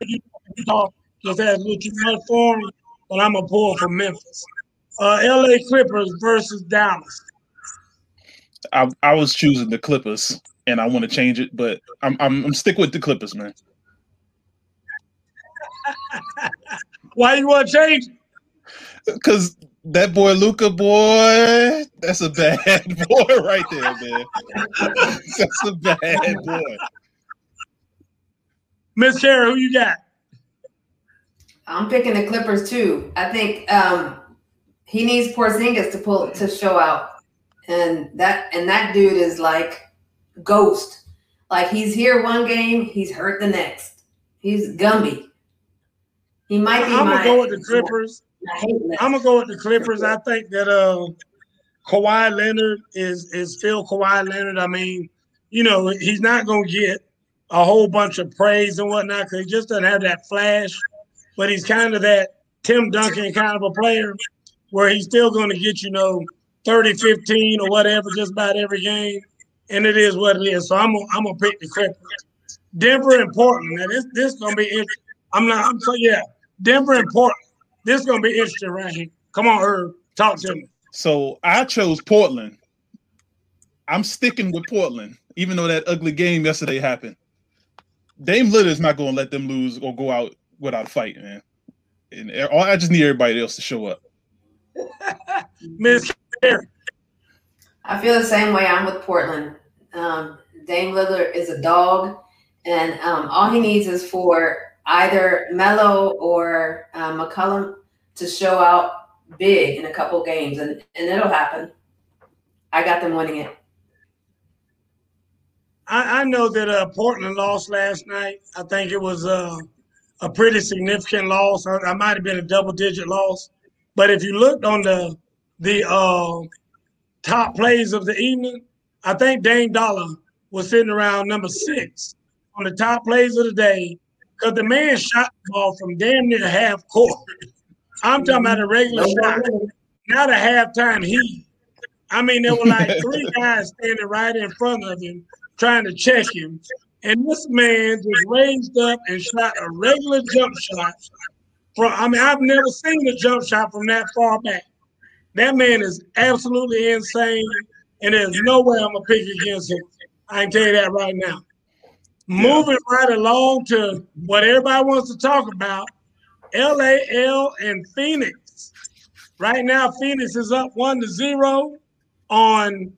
take Utah because that's a little too much for them, but I'm gonna pull for Memphis. Uh, LA Clippers versus Dallas. I, I was choosing the Clippers, and I want to change it, but I'm I'm, I'm stick with the Clippers, man. Why you want to change? Because that boy Luka, boy, that's a bad boy right there, man. that's a bad boy. Miss Kara, who you got? I'm picking the Clippers too. I think um, he needs Porzingis to pull to show out, and that and that dude is like ghost. Like he's here one game, he's hurt the next. He's Gumby. He might be I'm gonna go with the Clippers. I'm gonna go with the Clippers. I think that uh Kawhi Leonard is is still Kawhi Leonard. I mean, you know, he's not gonna get a whole bunch of praise and whatnot because he just doesn't have that flash. But he's kind of that Tim Duncan kind of a player where he's still gonna get, you know, 30, 15 or whatever just about every game. And it is what it is. So I'm gonna I'm gonna pick the Clippers. Denver and Portland. Now this this gonna be interesting. I'm not I'm so yeah. Denver and Portland. This is gonna be interesting right here. Come on, Irv. Talk to me. So I chose Portland. I'm sticking with Portland, even though that ugly game yesterday happened. Dame Lillard's not going to let them lose or go out without a fight, man. And I just need everybody else to show up. Miss I feel the same way. I'm with Portland. Um, Dame Lillard is a dog, and um, all he needs is for either Melo or uh, McCollum to show out big in a couple games, and, and it'll happen. I got them winning it. I, I know that uh, Portland lost last night. I think it was uh, a pretty significant loss. I, I might have been a double digit loss. But if you looked on the the uh, top plays of the evening, I think Dame Dollar was sitting around number six on the top plays of the day because the man shot the ball from damn near half court. I'm talking about a regular shot, not a halftime heat. I mean, there were like three guys standing right in front of him trying to check him. And this man just raised up and shot a regular jump shot. From I mean, I've never seen a jump shot from that far back. That man is absolutely insane, and there's no way I'm gonna pick against him. I can tell you that right now. Moving right along to what everybody wants to talk about, LAL and Phoenix. Right now, Phoenix is up one to zero on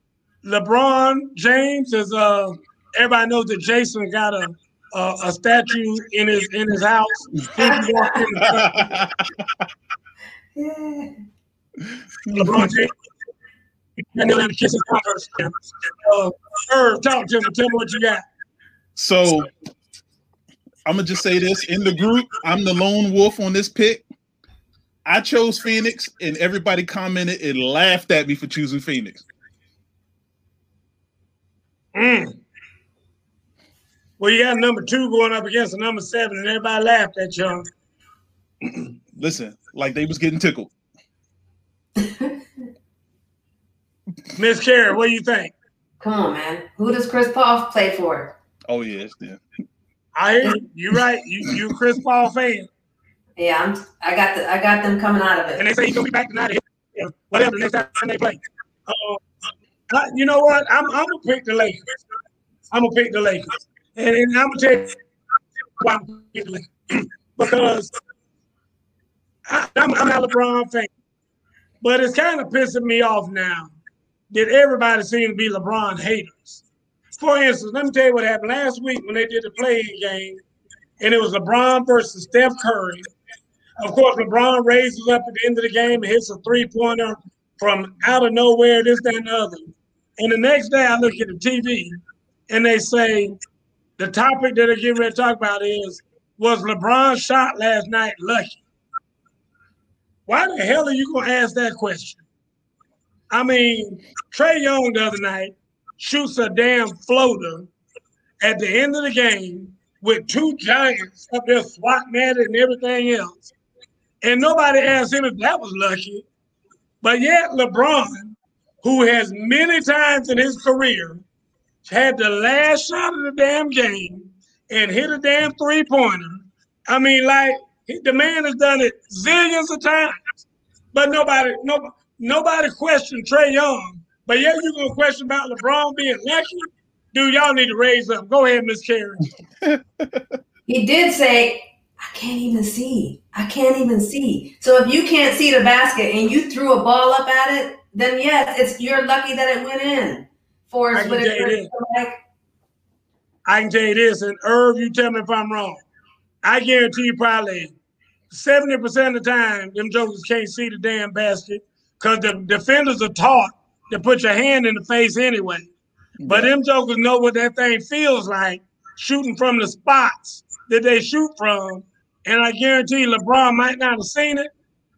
LeBron James. As uh, everybody knows that Jason got a a, a statue in his in his house. He walked in the- LeBron James. And then kiss his Converse. Uh, Irv, talk to me. Tell me what you got. So I'm gonna just say this in the group. I'm the lone wolf on this pick. I chose Phoenix, and everybody commented and laughed at me for choosing Phoenix. Mm. Well, you got number two going up against the number seven, and everybody laughed at you. Listen, like they was getting tickled. Miss Carey, what do you think? Come on, man. Who does Chris Paul play for? Oh yes, yeah. I hear you. You're right. You you a Chris Paul fan, Yeah, I'm. I got the. I got them coming out of it. and they say he's gonna be back tonight. Yeah, Whatever next time they play. Uh, you know what? I'm I'm gonna pick the Lakers. I'm gonna pick the Lakers, and, and I'm gonna tell you why I'm because I, not a LeBron fan, but it's kind of pissing me off now that everybody seems to be LeBron haters. For instance, let me tell you what happened last week when they did the play-in game, and it was LeBron versus Steph Curry. Of course, LeBron raises up at the end of the game and hits a three pointer from out of nowhere, this, that, and the other. And the next day, I look at the TV and they say the topic that they're getting ready to talk about is was LeBron's shot last night lucky? Why the hell are you to ask that question? I mean, Trae Young the other night shoots a damn floater at the end of the game with two giants up there swatting at it and everything else. And nobody asked him if that was lucky. But yet, LeBron, who has many times in his career had the last shot of the damn game and hit a damn three pointer. I mean, like the man has done it zillions of times, but nobody, nobody, nobody questioned Trae Young. But yeah, you're gonna question about LeBron being lucky? Dude, y'all need to raise up. Go ahead, Miss Karen. He did say, I can't even see. I can't even see. So if you can't see the basket and you threw a ball up at it, then yes, it's you're lucky that it went in. I Forrest can tell you Whitaker, this. I can tell you this, and Irv, you tell me if I'm wrong. I guarantee you probably 70% of the time, them jokers can't see the damn basket because the defenders are taught to put your hand in the face anyway. But them jokers know what that thing feels like shooting from the spots that they shoot from. And I guarantee you, LeBron might not have seen it,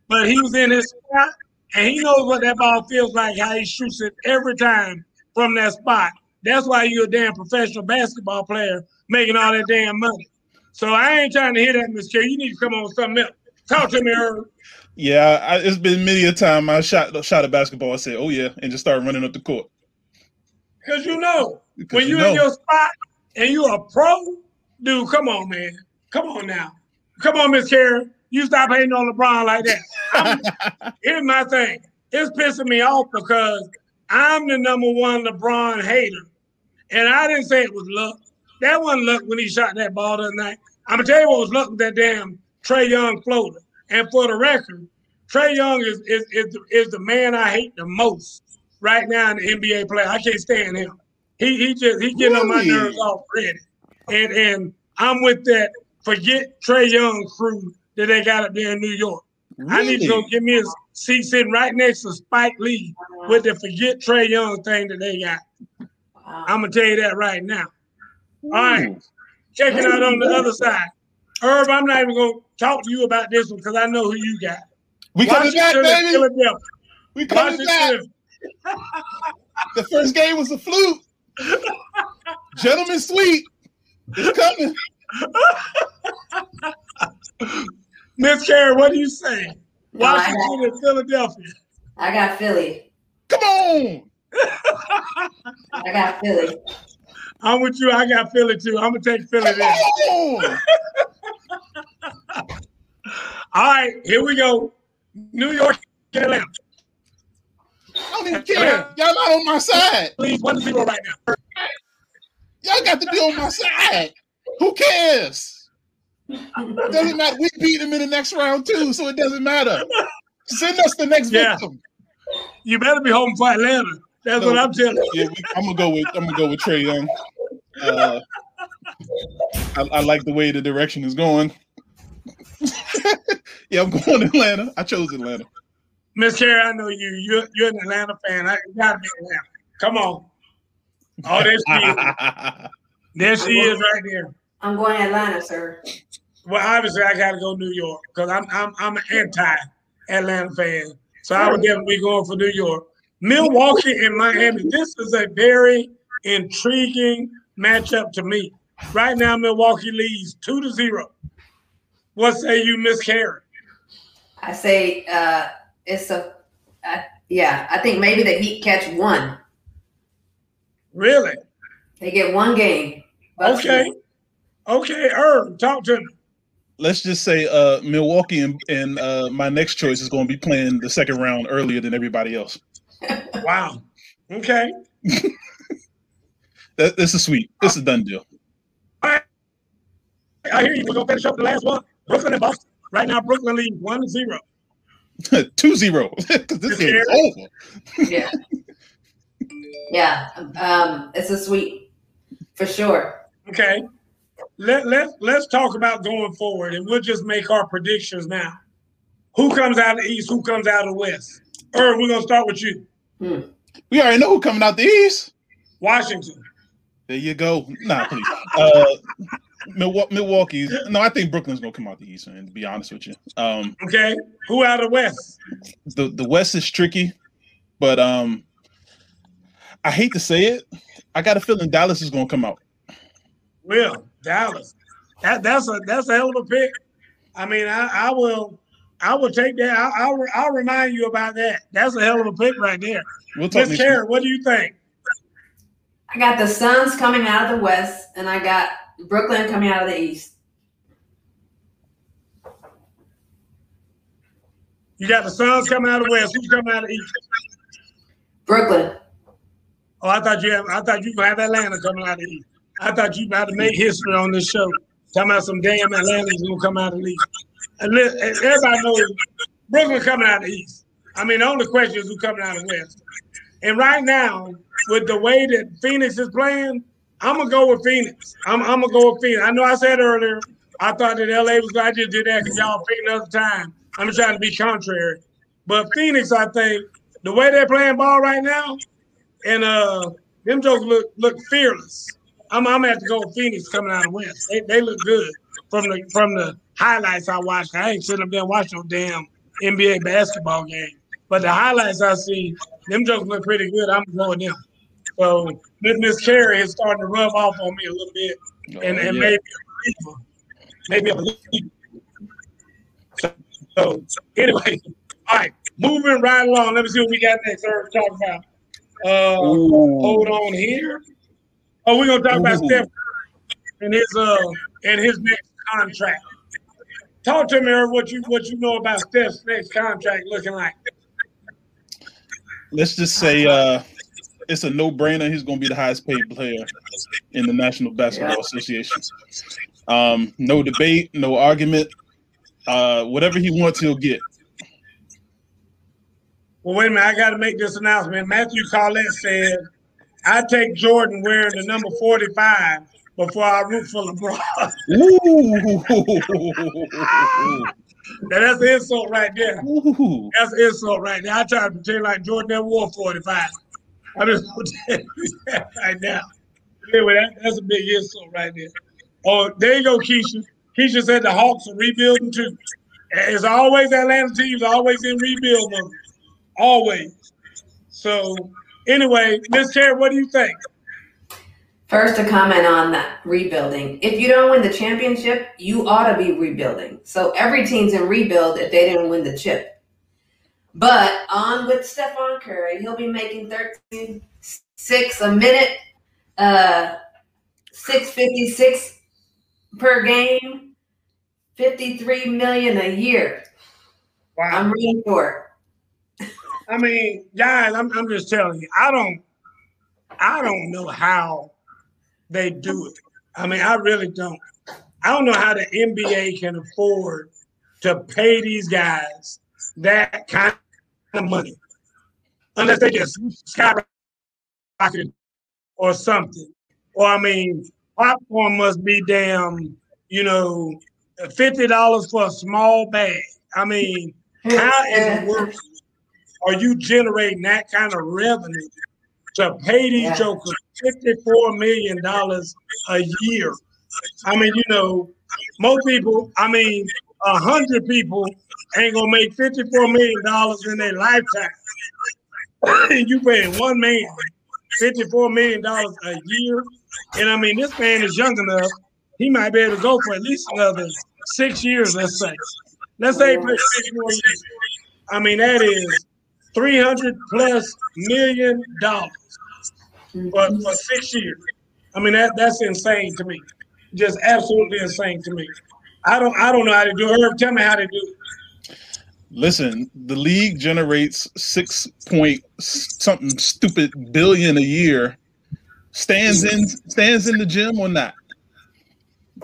but he was in his spot and he knows what that ball feels like, how he shoots it every time from that spot. That's why you're a damn professional basketball player making all that damn money. So I ain't trying to hear that, Miss K. You need to come on with something else. Talk to me, Irv. Yeah, I, it's been many a time I shot shot a basketball. I said, "Oh yeah," and just started running up the court. Because you know, Because when you you're in your spot and you're a pro, dude, come on, man. Come on now. Come on, Miss Karen. You stop hating on LeBron like that. Here's my thing. It's pissing me off because I'm the number one LeBron hater. And I didn't say it was luck. That wasn't luck when he shot that ball the night. I'm gonna tell you what was luck with that damn Trae Young floater. And for the record, Trae Young is is, is, is the man I hate the most right now in the NBA play. I can't stand him. He he just he getting on my nerves already. And and I'm with that forget Trae Young crew that they got up there in New York. Really? I need to go Really? give me a seat sitting right next to Spike Lee with the forget Trae Young thing that they got. wow. I'm gonna tell you that right now. All right, mm. check it out on the other side. Irv, I'm not even gonna talk to you about this one because I know who you got. We coming back, Washington baby. Philadelphia. We coming back. The first game was a fluke. Gentlemen, sweet. It's coming. Miss Karen, what do you say? No, Washington and Philadelphia. I got Philly. Come on. I got Philly. I'm with you. I got Philly too. I'm gonna take Philly Come there. on. All right, here we go. New York, Atlanta. I don't even care. Y'all not on my side. Please, one to zero right now. Y'all got to be on my side. Who cares? Doesn't matter. We beat them in the next round too, so it doesn't matter. Send us the next Yeah. victim. You better be home for Atlanta. That's what I'm telling you. Yeah, we, I'm gonna go with I'm gonna go with Trae Young. Uh, I, I like the way the direction is going. yeah, I'm going Atlanta. I chose Atlanta. Miss Carey, I know you. You're, you're an Atlanta fan. I gotta be Atlanta. Come on. Oh, there she is. There she is right there. I'm going Atlanta, sir. Well, obviously, I gotta go New York because I'm I'm I'm an anti-Atlanta fan. So I would definitely be going for New York. Milwaukee and Miami. This is a very intriguing matchup to me. Right now, Milwaukee leads two to zero. What say you, Miss Carey? I say uh, it's a, uh, yeah. I think maybe the Heat catch one. Really? They get one game. Okay. win. Okay, Irv, talk to me. Let's just say uh, Milwaukee and, and uh, my next choice is going to be playing the second round earlier than everybody else. Wow. Okay. That, this is sweet. This is done deal. I hear you. We're gonna finish up the last one. Brooklyn and Boston. Right now, Brooklyn leads 1 0. 2 0. Because this game is over. Yeah. yeah. Um, it's a sweep for sure. Okay. Let let let's talk about going forward, and we'll just make our predictions now. Who comes out of the East? Who comes out of the West? Irv, we're gonna start with you. We already know who coming out the East. Washington. There you go. Nah, please. Uh, Milwaukee, Milwaukee's. No, I think Brooklyn's gonna come out the East. Man, to be honest with you. Um, Okay. Who out of the West? the the West is tricky, but um, I hate to say it. I got a feeling Dallas is gonna come out. Will Dallas. That that's a that's a hell of a pick. I mean, I, I will I will take that. I, I'll I'll remind you about that. That's a hell of a pick right there. We'll talk Miss Karen, what do you think? I got the Suns coming out of the West, and I got Brooklyn coming out of the East. You got the Suns coming out of the West. Who's coming out of the East? Brooklyn. Oh, I thought you have, I thought you have Atlanta coming out of the East. I thought you about to make history on this show. Talking about some damn Atlanta's gonna come out of the East. Everybody knows Brooklyn coming out of the East. I mean, the only question is who coming out of the West. And right now, with the way that Phoenix is playing, I'm gonna go with Phoenix. I'm, I'm gonna go with Phoenix. I know I said earlier I thought that LA was. I just did that because y'all picked another time. I'm trying to be contrary, but Phoenix, I think the way they're playing ball right now, and uh, them jokes look look fearless. I'm I'm gonna have to go with Phoenix coming out of West. They, they look good from the from the highlights I watched. I ain't sitting up there and watching no damn NBA basketball game, but the highlights I see, them jokes look pretty good. I'm going them. So Miss Carey is starting to rub off on me a little bit, and, Oh, and yeah. maybe a believer. maybe a believer. So, so anyway, all right, moving right along. Let me see what we got next. Sir, talk about. Uh, hold on here. Oh, we're gonna talk about Ooh. Steph and his uh and his next contract. Talk to me, Irv, what you what you know about Steph's next contract looking like. Let's just say uh, it's a no-brainer. He's going to be the highest paid player in the National Basketball Association. Um, no debate, no argument. Uh, whatever he wants, he'll get. Well, wait a minute, I gotta make this announcement. Matthew Collette said, I take Jordan wearing the number 45 before I root for LeBron. Ooh. Now, that's an insult right there. Ooh. That's an insult right there. I try to pretend like Jordan never wore 45. I just want to tell you that right now. Anyway, that, that's a big insult right there. Oh, there you go, Keisha. Keisha said the Hawks are rebuilding too. As always, Atlanta teams always in rebuild mode. Always. So, anyway, Miss Carey, what do you think? First, to comment on that rebuilding. If you don't win the championship, you ought to be rebuilding. So every team's in rebuild if they didn't win the chip. But on with Stephen Curry, he'll be making 13 six a minute, uh, six fifty six per game, fifty three million a year. I'm ready for I mean, guys, I'm, I'm just telling you, I don't, I don't know how they do it. I mean, I really don't. I don't know how the NBA can afford to pay these guys that kind of money, unless they just skyrocketed or something. Or I mean, popcorn must be damn, you know, fifty dollars for a small bag. I mean, how in the world are you generating that kind of revenue to pay these Yeah. jokers fifty-four million dollars a year? I mean, you know, most people, I mean, a hundred people ain't gonna make fifty-four million dollars in their lifetime. and you paying one man fifty-four million dollars a year. And I mean, this man is young enough; he might be able to go for at least another six years. Let's say, let's say he plays six more years. I mean, that is three hundred plus million dollars for, for six years. I mean, that that's insane to me. Just absolutely insane to me. I don't I don't know how to do it. Irv, tell me how to do it. Listen, the league generates six point something stupid billion a year. Stands in stands in the gym or not?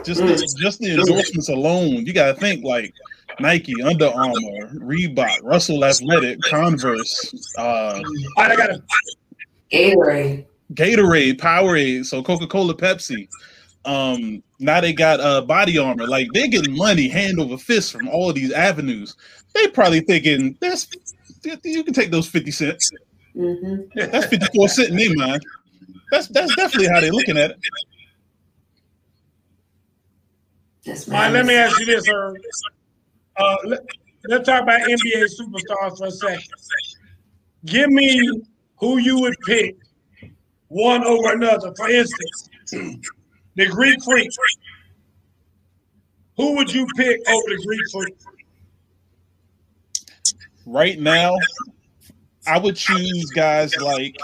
Just the, just the endorsements alone, you got to think like Nike, Under Armour, Reebok, Russell Athletic, Converse, uh, I got to Gatorade. Gatorade, Powerade, so Coca Cola, Pepsi. Um, now they got uh body armor. Like they're getting money hand over fist from all of these avenues. They probably thinking that's you can take those fifty cents. Mm-hmm. That's fifty four cent in their mind. That's that's definitely how they're looking at it. All right, let me ask you this, sir. Uh, let, let's talk about NBA superstars for a second. Give me who you would pick one over another. For instance, the Greek Freak. Who would you pick over the Greek Freak? Right now, I would choose guys like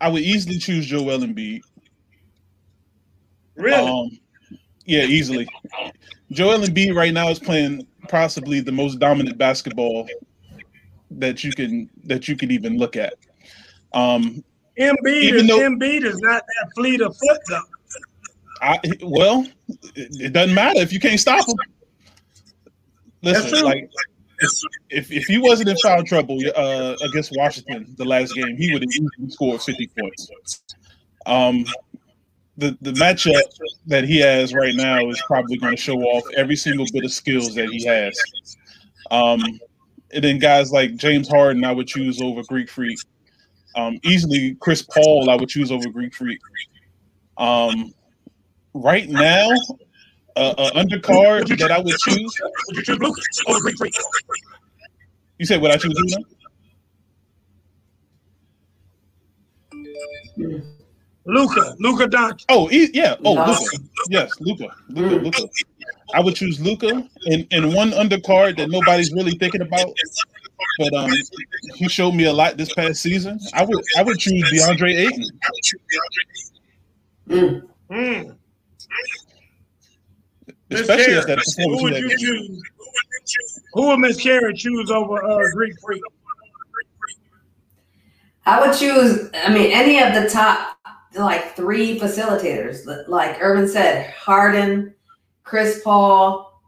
I would easily choose Joel Embiid. Really? Um, yeah, easily. Joel Embiid right now is playing possibly the most dominant basketball that you can that you can even look at. Um, Embiid, Even is, though- Embiid is not that fleet of foot though. I well, it, it doesn't matter if you can't stop him. Listen, like if if he wasn't in foul trouble uh, against Washington the last game, he would have easily scored fifty points. Um, the the matchup that he has right now is probably going to show off every single bit of skills that he has. Um, and then guys like James Harden, I would choose over Greek Freak. Um, easily Chris Paul, I would choose over Greek Freak. Um, right now, uh, uh, undercard that I would choose. You said what I choose? Now? Luka, Luka Doncic. Oh, e- yeah. Oh, Luka. Luca. Yes, Luka. Luka. Luka. I would choose Luka and, and one undercard that nobody's really thinking about. But um, he showed me a lot this past season. I would I would choose DeAndre Ayton. Mm. Mm. Miss Especially if Carey, that who performance would you choose? Who would Miss Carey choose over uh, Greek Freak? I would choose, I mean, any of the top like three facilitators. Like Irvin said, Harden, Chris Paul,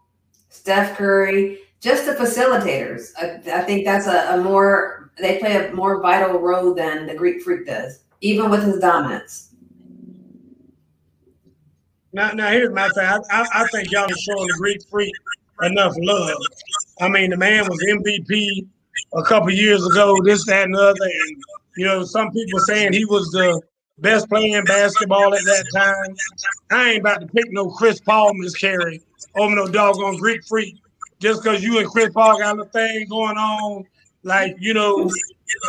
Steph Curry, just the facilitators. I, I think that's a, a more, they play a more vital role than the Greek Freak does, even with his dominance. Now, now here's my thing. I, I, I think y'all are showing the Greek Freak enough love. I mean, the man was MVP a couple years ago, this, that, and the other. And, you know, some people saying he was the best playing basketball at that time. I ain't about to pick no Chris Paul miscarry over no doggone Greek Freak just because you and Chris Paul got a thing going on. Like, you know,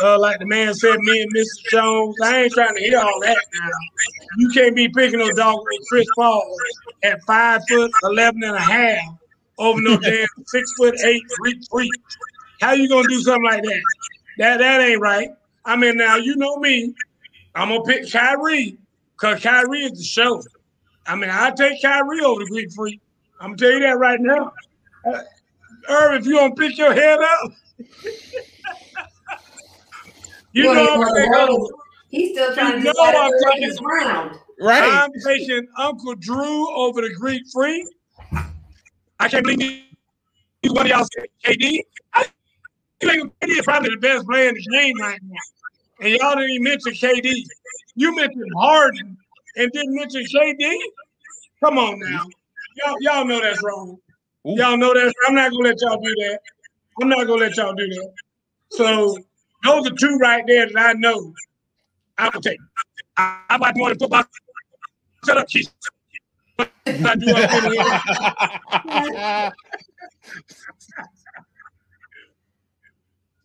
uh, like the man said, me and Mr. Jones. I ain't trying to hear all that now. You can't be picking no dog with Chris Paul at five foot eleven and a half over no damn six foot eight Greek freak. How you gonna do something like that? That that ain't right. I mean, now you know me. I'm gonna pick Kyrie because Kyrie is the show. I mean, I take Kyrie over the Greek freak. I'm gonna tell you that right now. Uh, Irv, if you don't pick your head up, you Well, know I'm well, taking- He's still trying You to know decide I'm taking- this round. Right. I'm taking Uncle Drew over the Greek Freak. I can't believe you- one of y'all said KD. I think KD is probably the best player in the game right now. And y'all didn't even mention KD. You mentioned Harden and didn't mention KD. Come on now. Y'all, y'all know that's wrong. Ooh. Y'all know that. I'm not gonna let y'all do that. I'm not gonna let y'all do that. So those are two right there that I know I would take. I, I want to than football. Shut up, Keith. I do up.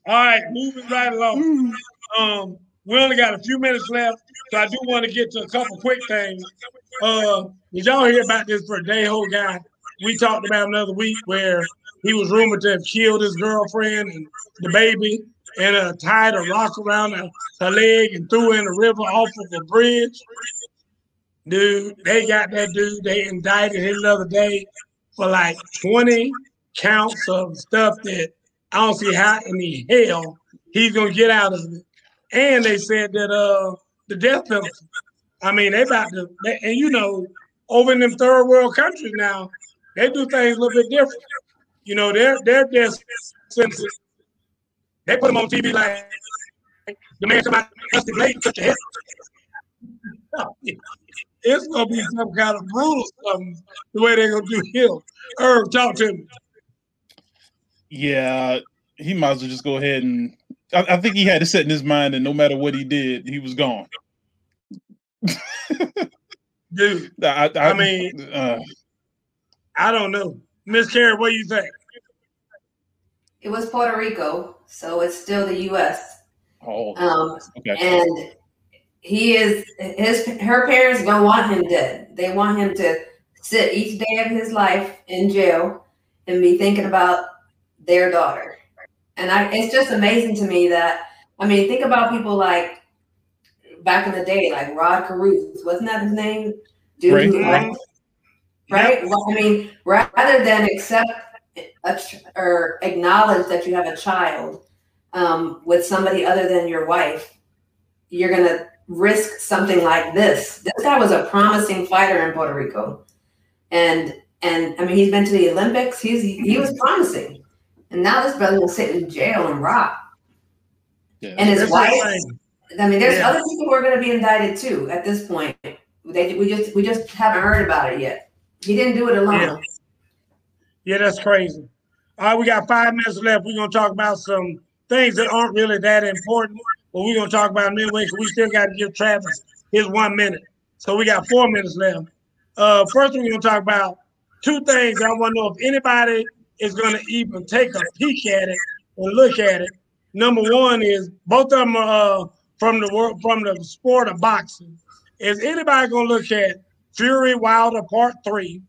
All right, moving right along. Hmm. Um, we only got a few minutes left, so I do want to get to a couple quick things. Uh, did y'all hear about this Verdejo guy? We talked about another week where he was rumored to have killed his girlfriend and the baby and uh, tied a rock around her, her leg and threw in the river off of a bridge. Dude, they got that dude. They indicted him the other day for like 20 counts of stuff that I don't see how in the hell he's gonna get out of it. And they said that uh the death penalty. I mean, they about to, they, and you know, over in them third world countries now, they do things a little bit different. You know, their their death sentences, they put them on TV like the man come out, dusty blade, cut your head. it's gonna be some kind of brutal something the way they're gonna do him. Irv, talk to me. Yeah, he might as well just go ahead and. I, I think he had it set in his mind that no matter what he did, he was gone. Dude, I, I, I mean, uh, I don't know. Miss Karen, what do you think? It was Puerto Rico, so it's still the U.S. oh, Um, okay. and he is his her parents don't want him dead. They want him to sit each day of his life in jail and be thinking about their daughter. And I it's just amazing to me that I mean, think about people like back in the day, like Rod Carruth, wasn't that his name? Dude, Right. who- right? right? Well, I mean, rather than accept a, ch- or acknowledge that you have a child um, with somebody other than your wife, you're gonna risk something like this. This guy was a promising fighter in Puerto Rico, and and I mean he's been to the Olympics. He's he was promising, and now this brother will sit in jail and rot. Yeah. And his That's wife. I mean, there's Yeah. other people who are going to be indicted too at this point. They we just we just haven't heard about it yet. He didn't do it alone. Yeah. Yeah, that's crazy. All right, we got five minutes left. We're gonna talk about some things that aren't really that important, but we're gonna talk about midway because we still got to give Travis his one minute. So we got four minutes left. Uh, first, we're gonna talk about two things. I want to know if anybody is gonna even take a peek at it and look at it. Number one is both of them are uh, from the world from the sport of boxing. Is anybody gonna look at Fury Wilder Part Three?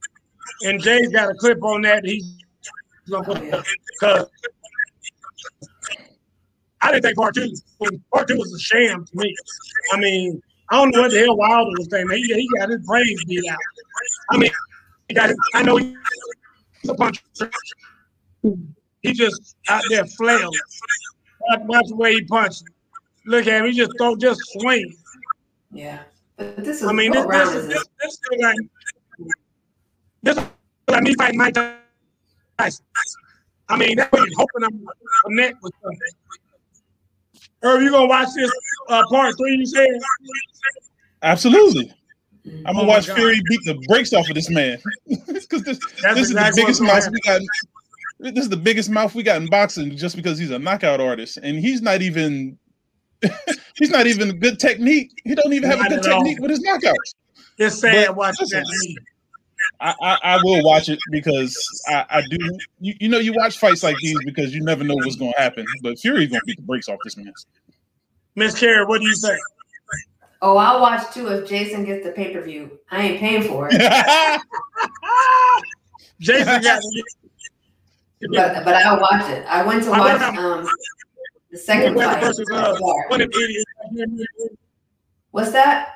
And Jay's got a clip on that. He's because I didn't think part two. Part two was a sham to me. I mean, I don't know what the hell Wilder was saying. He, he got his brains beat out. I mean, he got. I know he's a puncher. He just out there flailing. Watch, watch the way he punches. Look at him. He just throw, just swing. Yeah, but this is I mean, what this, round this, is is this? this, this is like this is like me fighting Mike Tyson. I mean, that's what you're hoping I'm gonna connect with something. Irv, you gonna watch this uh, part three? You said Absolutely. Mm-hmm. I'm Oh gonna my watch Fury beat the brakes off of this man because this, That's this is the biggest mouth we got. This is the biggest mouth we got in boxing just because he's a knockout artist and he's not even he's not even a good technique. He don't even have a good at all. technique with his knockouts. it's sad But watching that. I, I, I will watch it because I, I do. You, you know, you watch fights like these because you never know what's going to happen. But Fury's going to beat the brakes off this man. Miss Carey, what do you think? Oh, I'll watch too if Jason gets the pay per view. I ain't paying for it, Jason got but but I'll watch it. I went to watch um the second fight. versus uh, what an idiot. What's that?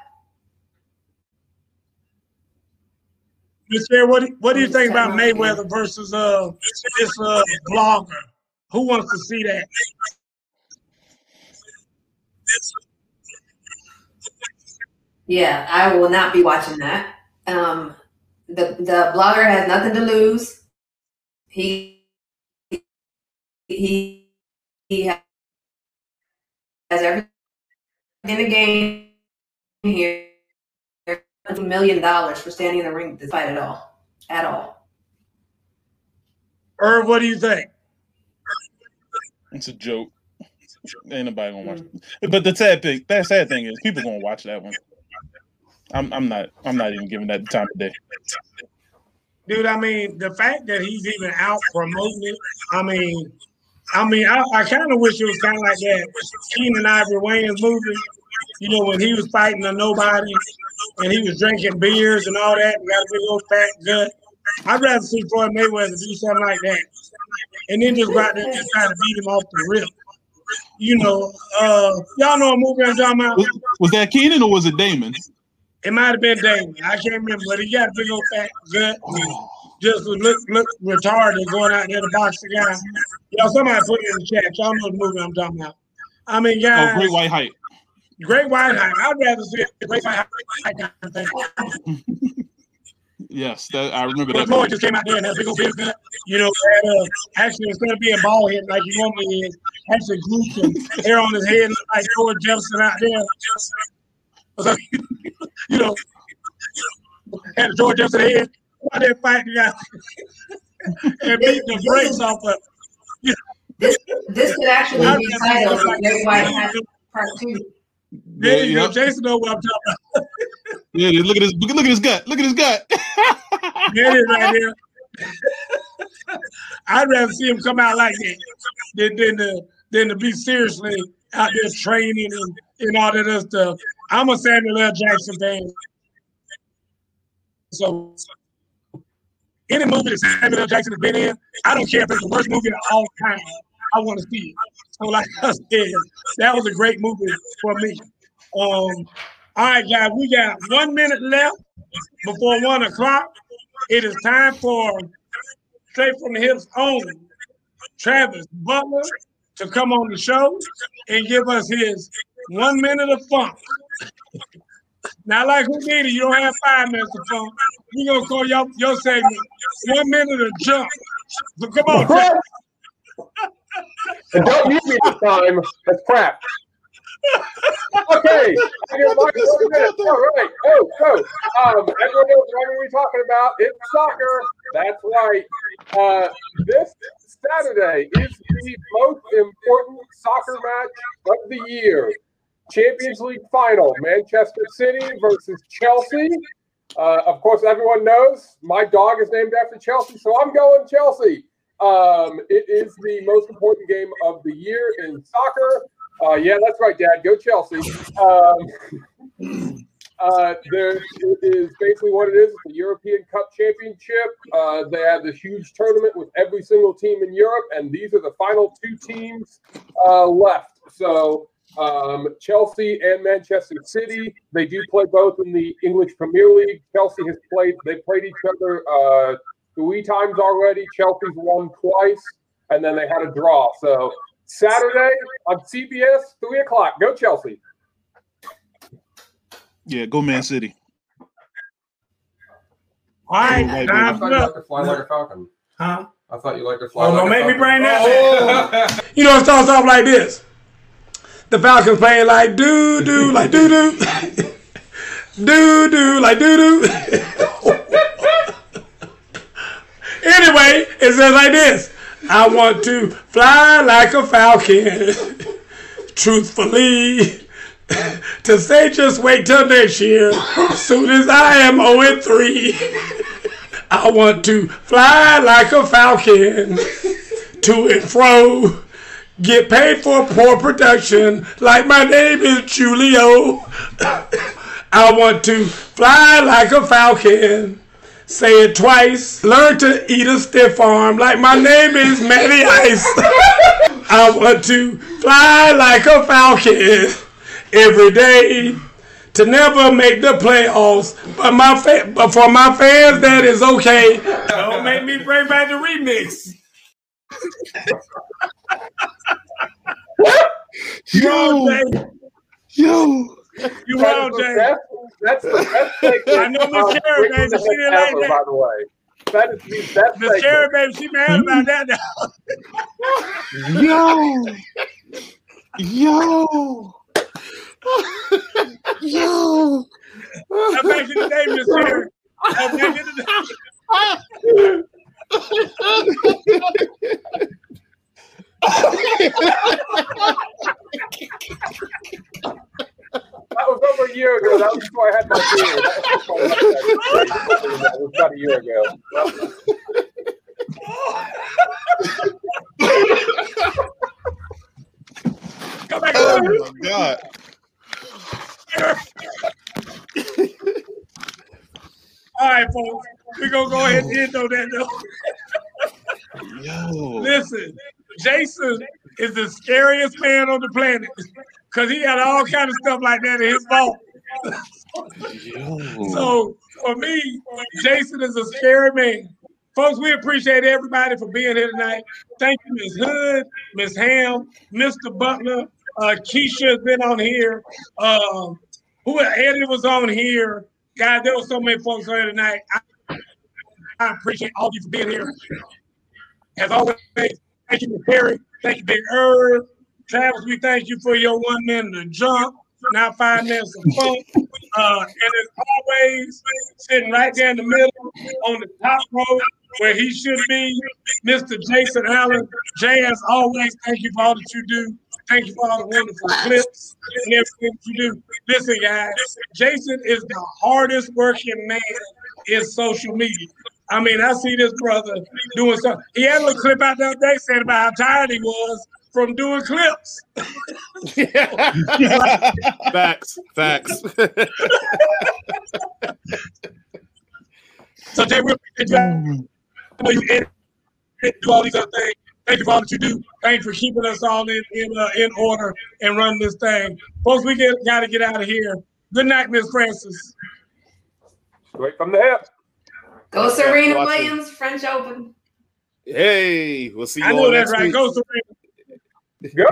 Carey, what do, what do you think about Mayweather versus uh this uh blogger? Who wants to see that? Yeah, I will not be watching that. Um, the the blogger has nothing to lose. He he he has everything in the game here. A million dollars for standing in the ring to fight at all, at all. Irv, what do you think? It's a joke. Ain't nobody gonna watch it. But the sad thing, that sad thing is, people gonna watch that one. I'm, I'm not, I'm not even giving that the time of day. Dude, I mean, the fact that he's even out promoting it, I mean, I mean, I, I kind of wish it was kind of like that Keenen Ivory Wayans movie, you know, when he was fighting a nobody and he was drinking beers and all that, and got a big old fat gut. I'd rather see Floyd Mayweather do something like that, and then just go out there and just try to beat him off the rip. You know, uh, y'all know a movie I'm talking about. Was, was that Keenen or was it Damon? It might have been Damon. I can't remember, but he got a big old fat gut. Just look look retarded going out there to box the guy. Y'all, somebody put it in the chat. Y'all know the movie I'm talking about. I mean, guys, Oh, Great White Hype. Great White Hype. I'd rather see a Great White Hype kind of thing. Yes, that I remember that. Floyd just came out there and had big old gut. You know, had, uh, actually instead of being bald head like he normally is, actually grew some hair on his head like George Jefferson out there. So, you know, had George Jefferson head while they're fighting guys and beat the brakes off of. This this could actually I be titled that. Great White Hype Part Two. There you Yeah. Jason know what I'm talking about. Yeah, look at his look at his gut. Look at his gut. There it is right there. I'd rather see him come out like that than than to, than to be seriously out there training and, and all that other stuff. I'm a Samuel L. Jackson fan. So any movie that Samuel L. Jackson has been in, I don't care if it's the worst movie of all time. I want to see it. So like I said, that was a great movie for me. Um, all right, guys, we got one minute left before one o'clock. It is time for straight from the hips on Travis Butler to come on the show and give us his one minute of funk. Now, like Houdini, you don't have five minutes of funk. We're gonna call your your segment one minute of jump. So come on, And don't mute me this time. That's crap. Okay. I get my one minute. All right. Oh, so um, everyone knows what we're talking about. It's soccer. That's right. Uh, this Saturday is the most important soccer match of the year. Champions League final: Manchester City versus Chelsea. Uh, of course, everyone knows my dog is named after Chelsea, so I'm going Chelsea. Um, it is the most important game of the year in soccer. Uh, yeah, that's right, Dad. Go Chelsea. Um, uh, there is basically what it is. It's the European Cup Championship. Uh, they have this huge tournament with every single team in Europe, and these are the final two teams uh, left. So um, Chelsea and Manchester City, they do play both in the English Premier League. Chelsea has played; they played each other uh, three times already. Chelsea's won twice, and then they had a draw. So Saturday on CBS, three o'clock. Go Chelsea. Yeah, go Man City. All right, Right, I thought you up. liked to fly like a falcon. Huh? I thought you liked to fly Oh, like don't a make me falcon. bring that oh. back. You know, it starts off like this. The Falcons playing like doo doo, like doo doo, doo doo, like doo doo. anyway, it says like this. I want to fly like a falcon. Truthfully, to say just wait till next year. Soon as I am 0 and 3, I want to fly like a falcon to and fro. Get paid for poor production, like my name is Julio. I want to fly like a falcon. Say it twice. Learn to eat a stiff arm, like my name is Matty Ice. I want to fly like a falcon every day to never make the playoffs. But my fa- but for my fans, that is okay. Don't make me bring back the remix. Yo, yo. You That wrong, Jay. best- That's the best segment. I know Miss of baby, she didn't like that. By the way, that is the best Miss segment. Cherry, baby, she mad about that now. Yo. Yo. Yo. I'm back in the day, Miss Cherry. I'm back in the That was over a year ago. That was before I had my beard. That was about a year ago. Come back Oh on. my god. All right, folks. We're going to go ahead and end on that note. Yo. Listen, Jason is the scariest man on the planet because he got all kind of stuff like that in his vault. So for me, Jason is a scary man. Folks, we appreciate everybody for being here tonight. Thank you, Ms. Hood, Ms. Ham, Mr. Butler. Uh, Keisha has been on here. Um, who Eddie was on here. God, there was so many folks on here tonight. I, I appreciate all of you for being here. As always, thank you, Ms. Perry. Thank you, Big Herb. Travis, we thank you for your one minute of jump, not five minutes of. Uh, and it's always sitting right there in the middle on the top row where he should be, Mr. Jason Allen. Jay, as always, thank you for all that you do. Thank you for all the wonderful clips and everything you do. Listen, guys, Jason is the hardest working man in social media. I mean, I see this brother doing something. He had a little clip out the other day saying about how tired he was from doing clips. Facts. Facts. So Jay, we appreciate you. I know do all these other things. Thank you for all that you do. Thanks for keeping us all in in, uh, in order and running this thing, folks. We get got to get out of here. Good night, Miss Francis. Straight from the hip. Go Serena. Williams, French Open. hey, we'll see you I all know next that's right. week. Go Serena. Go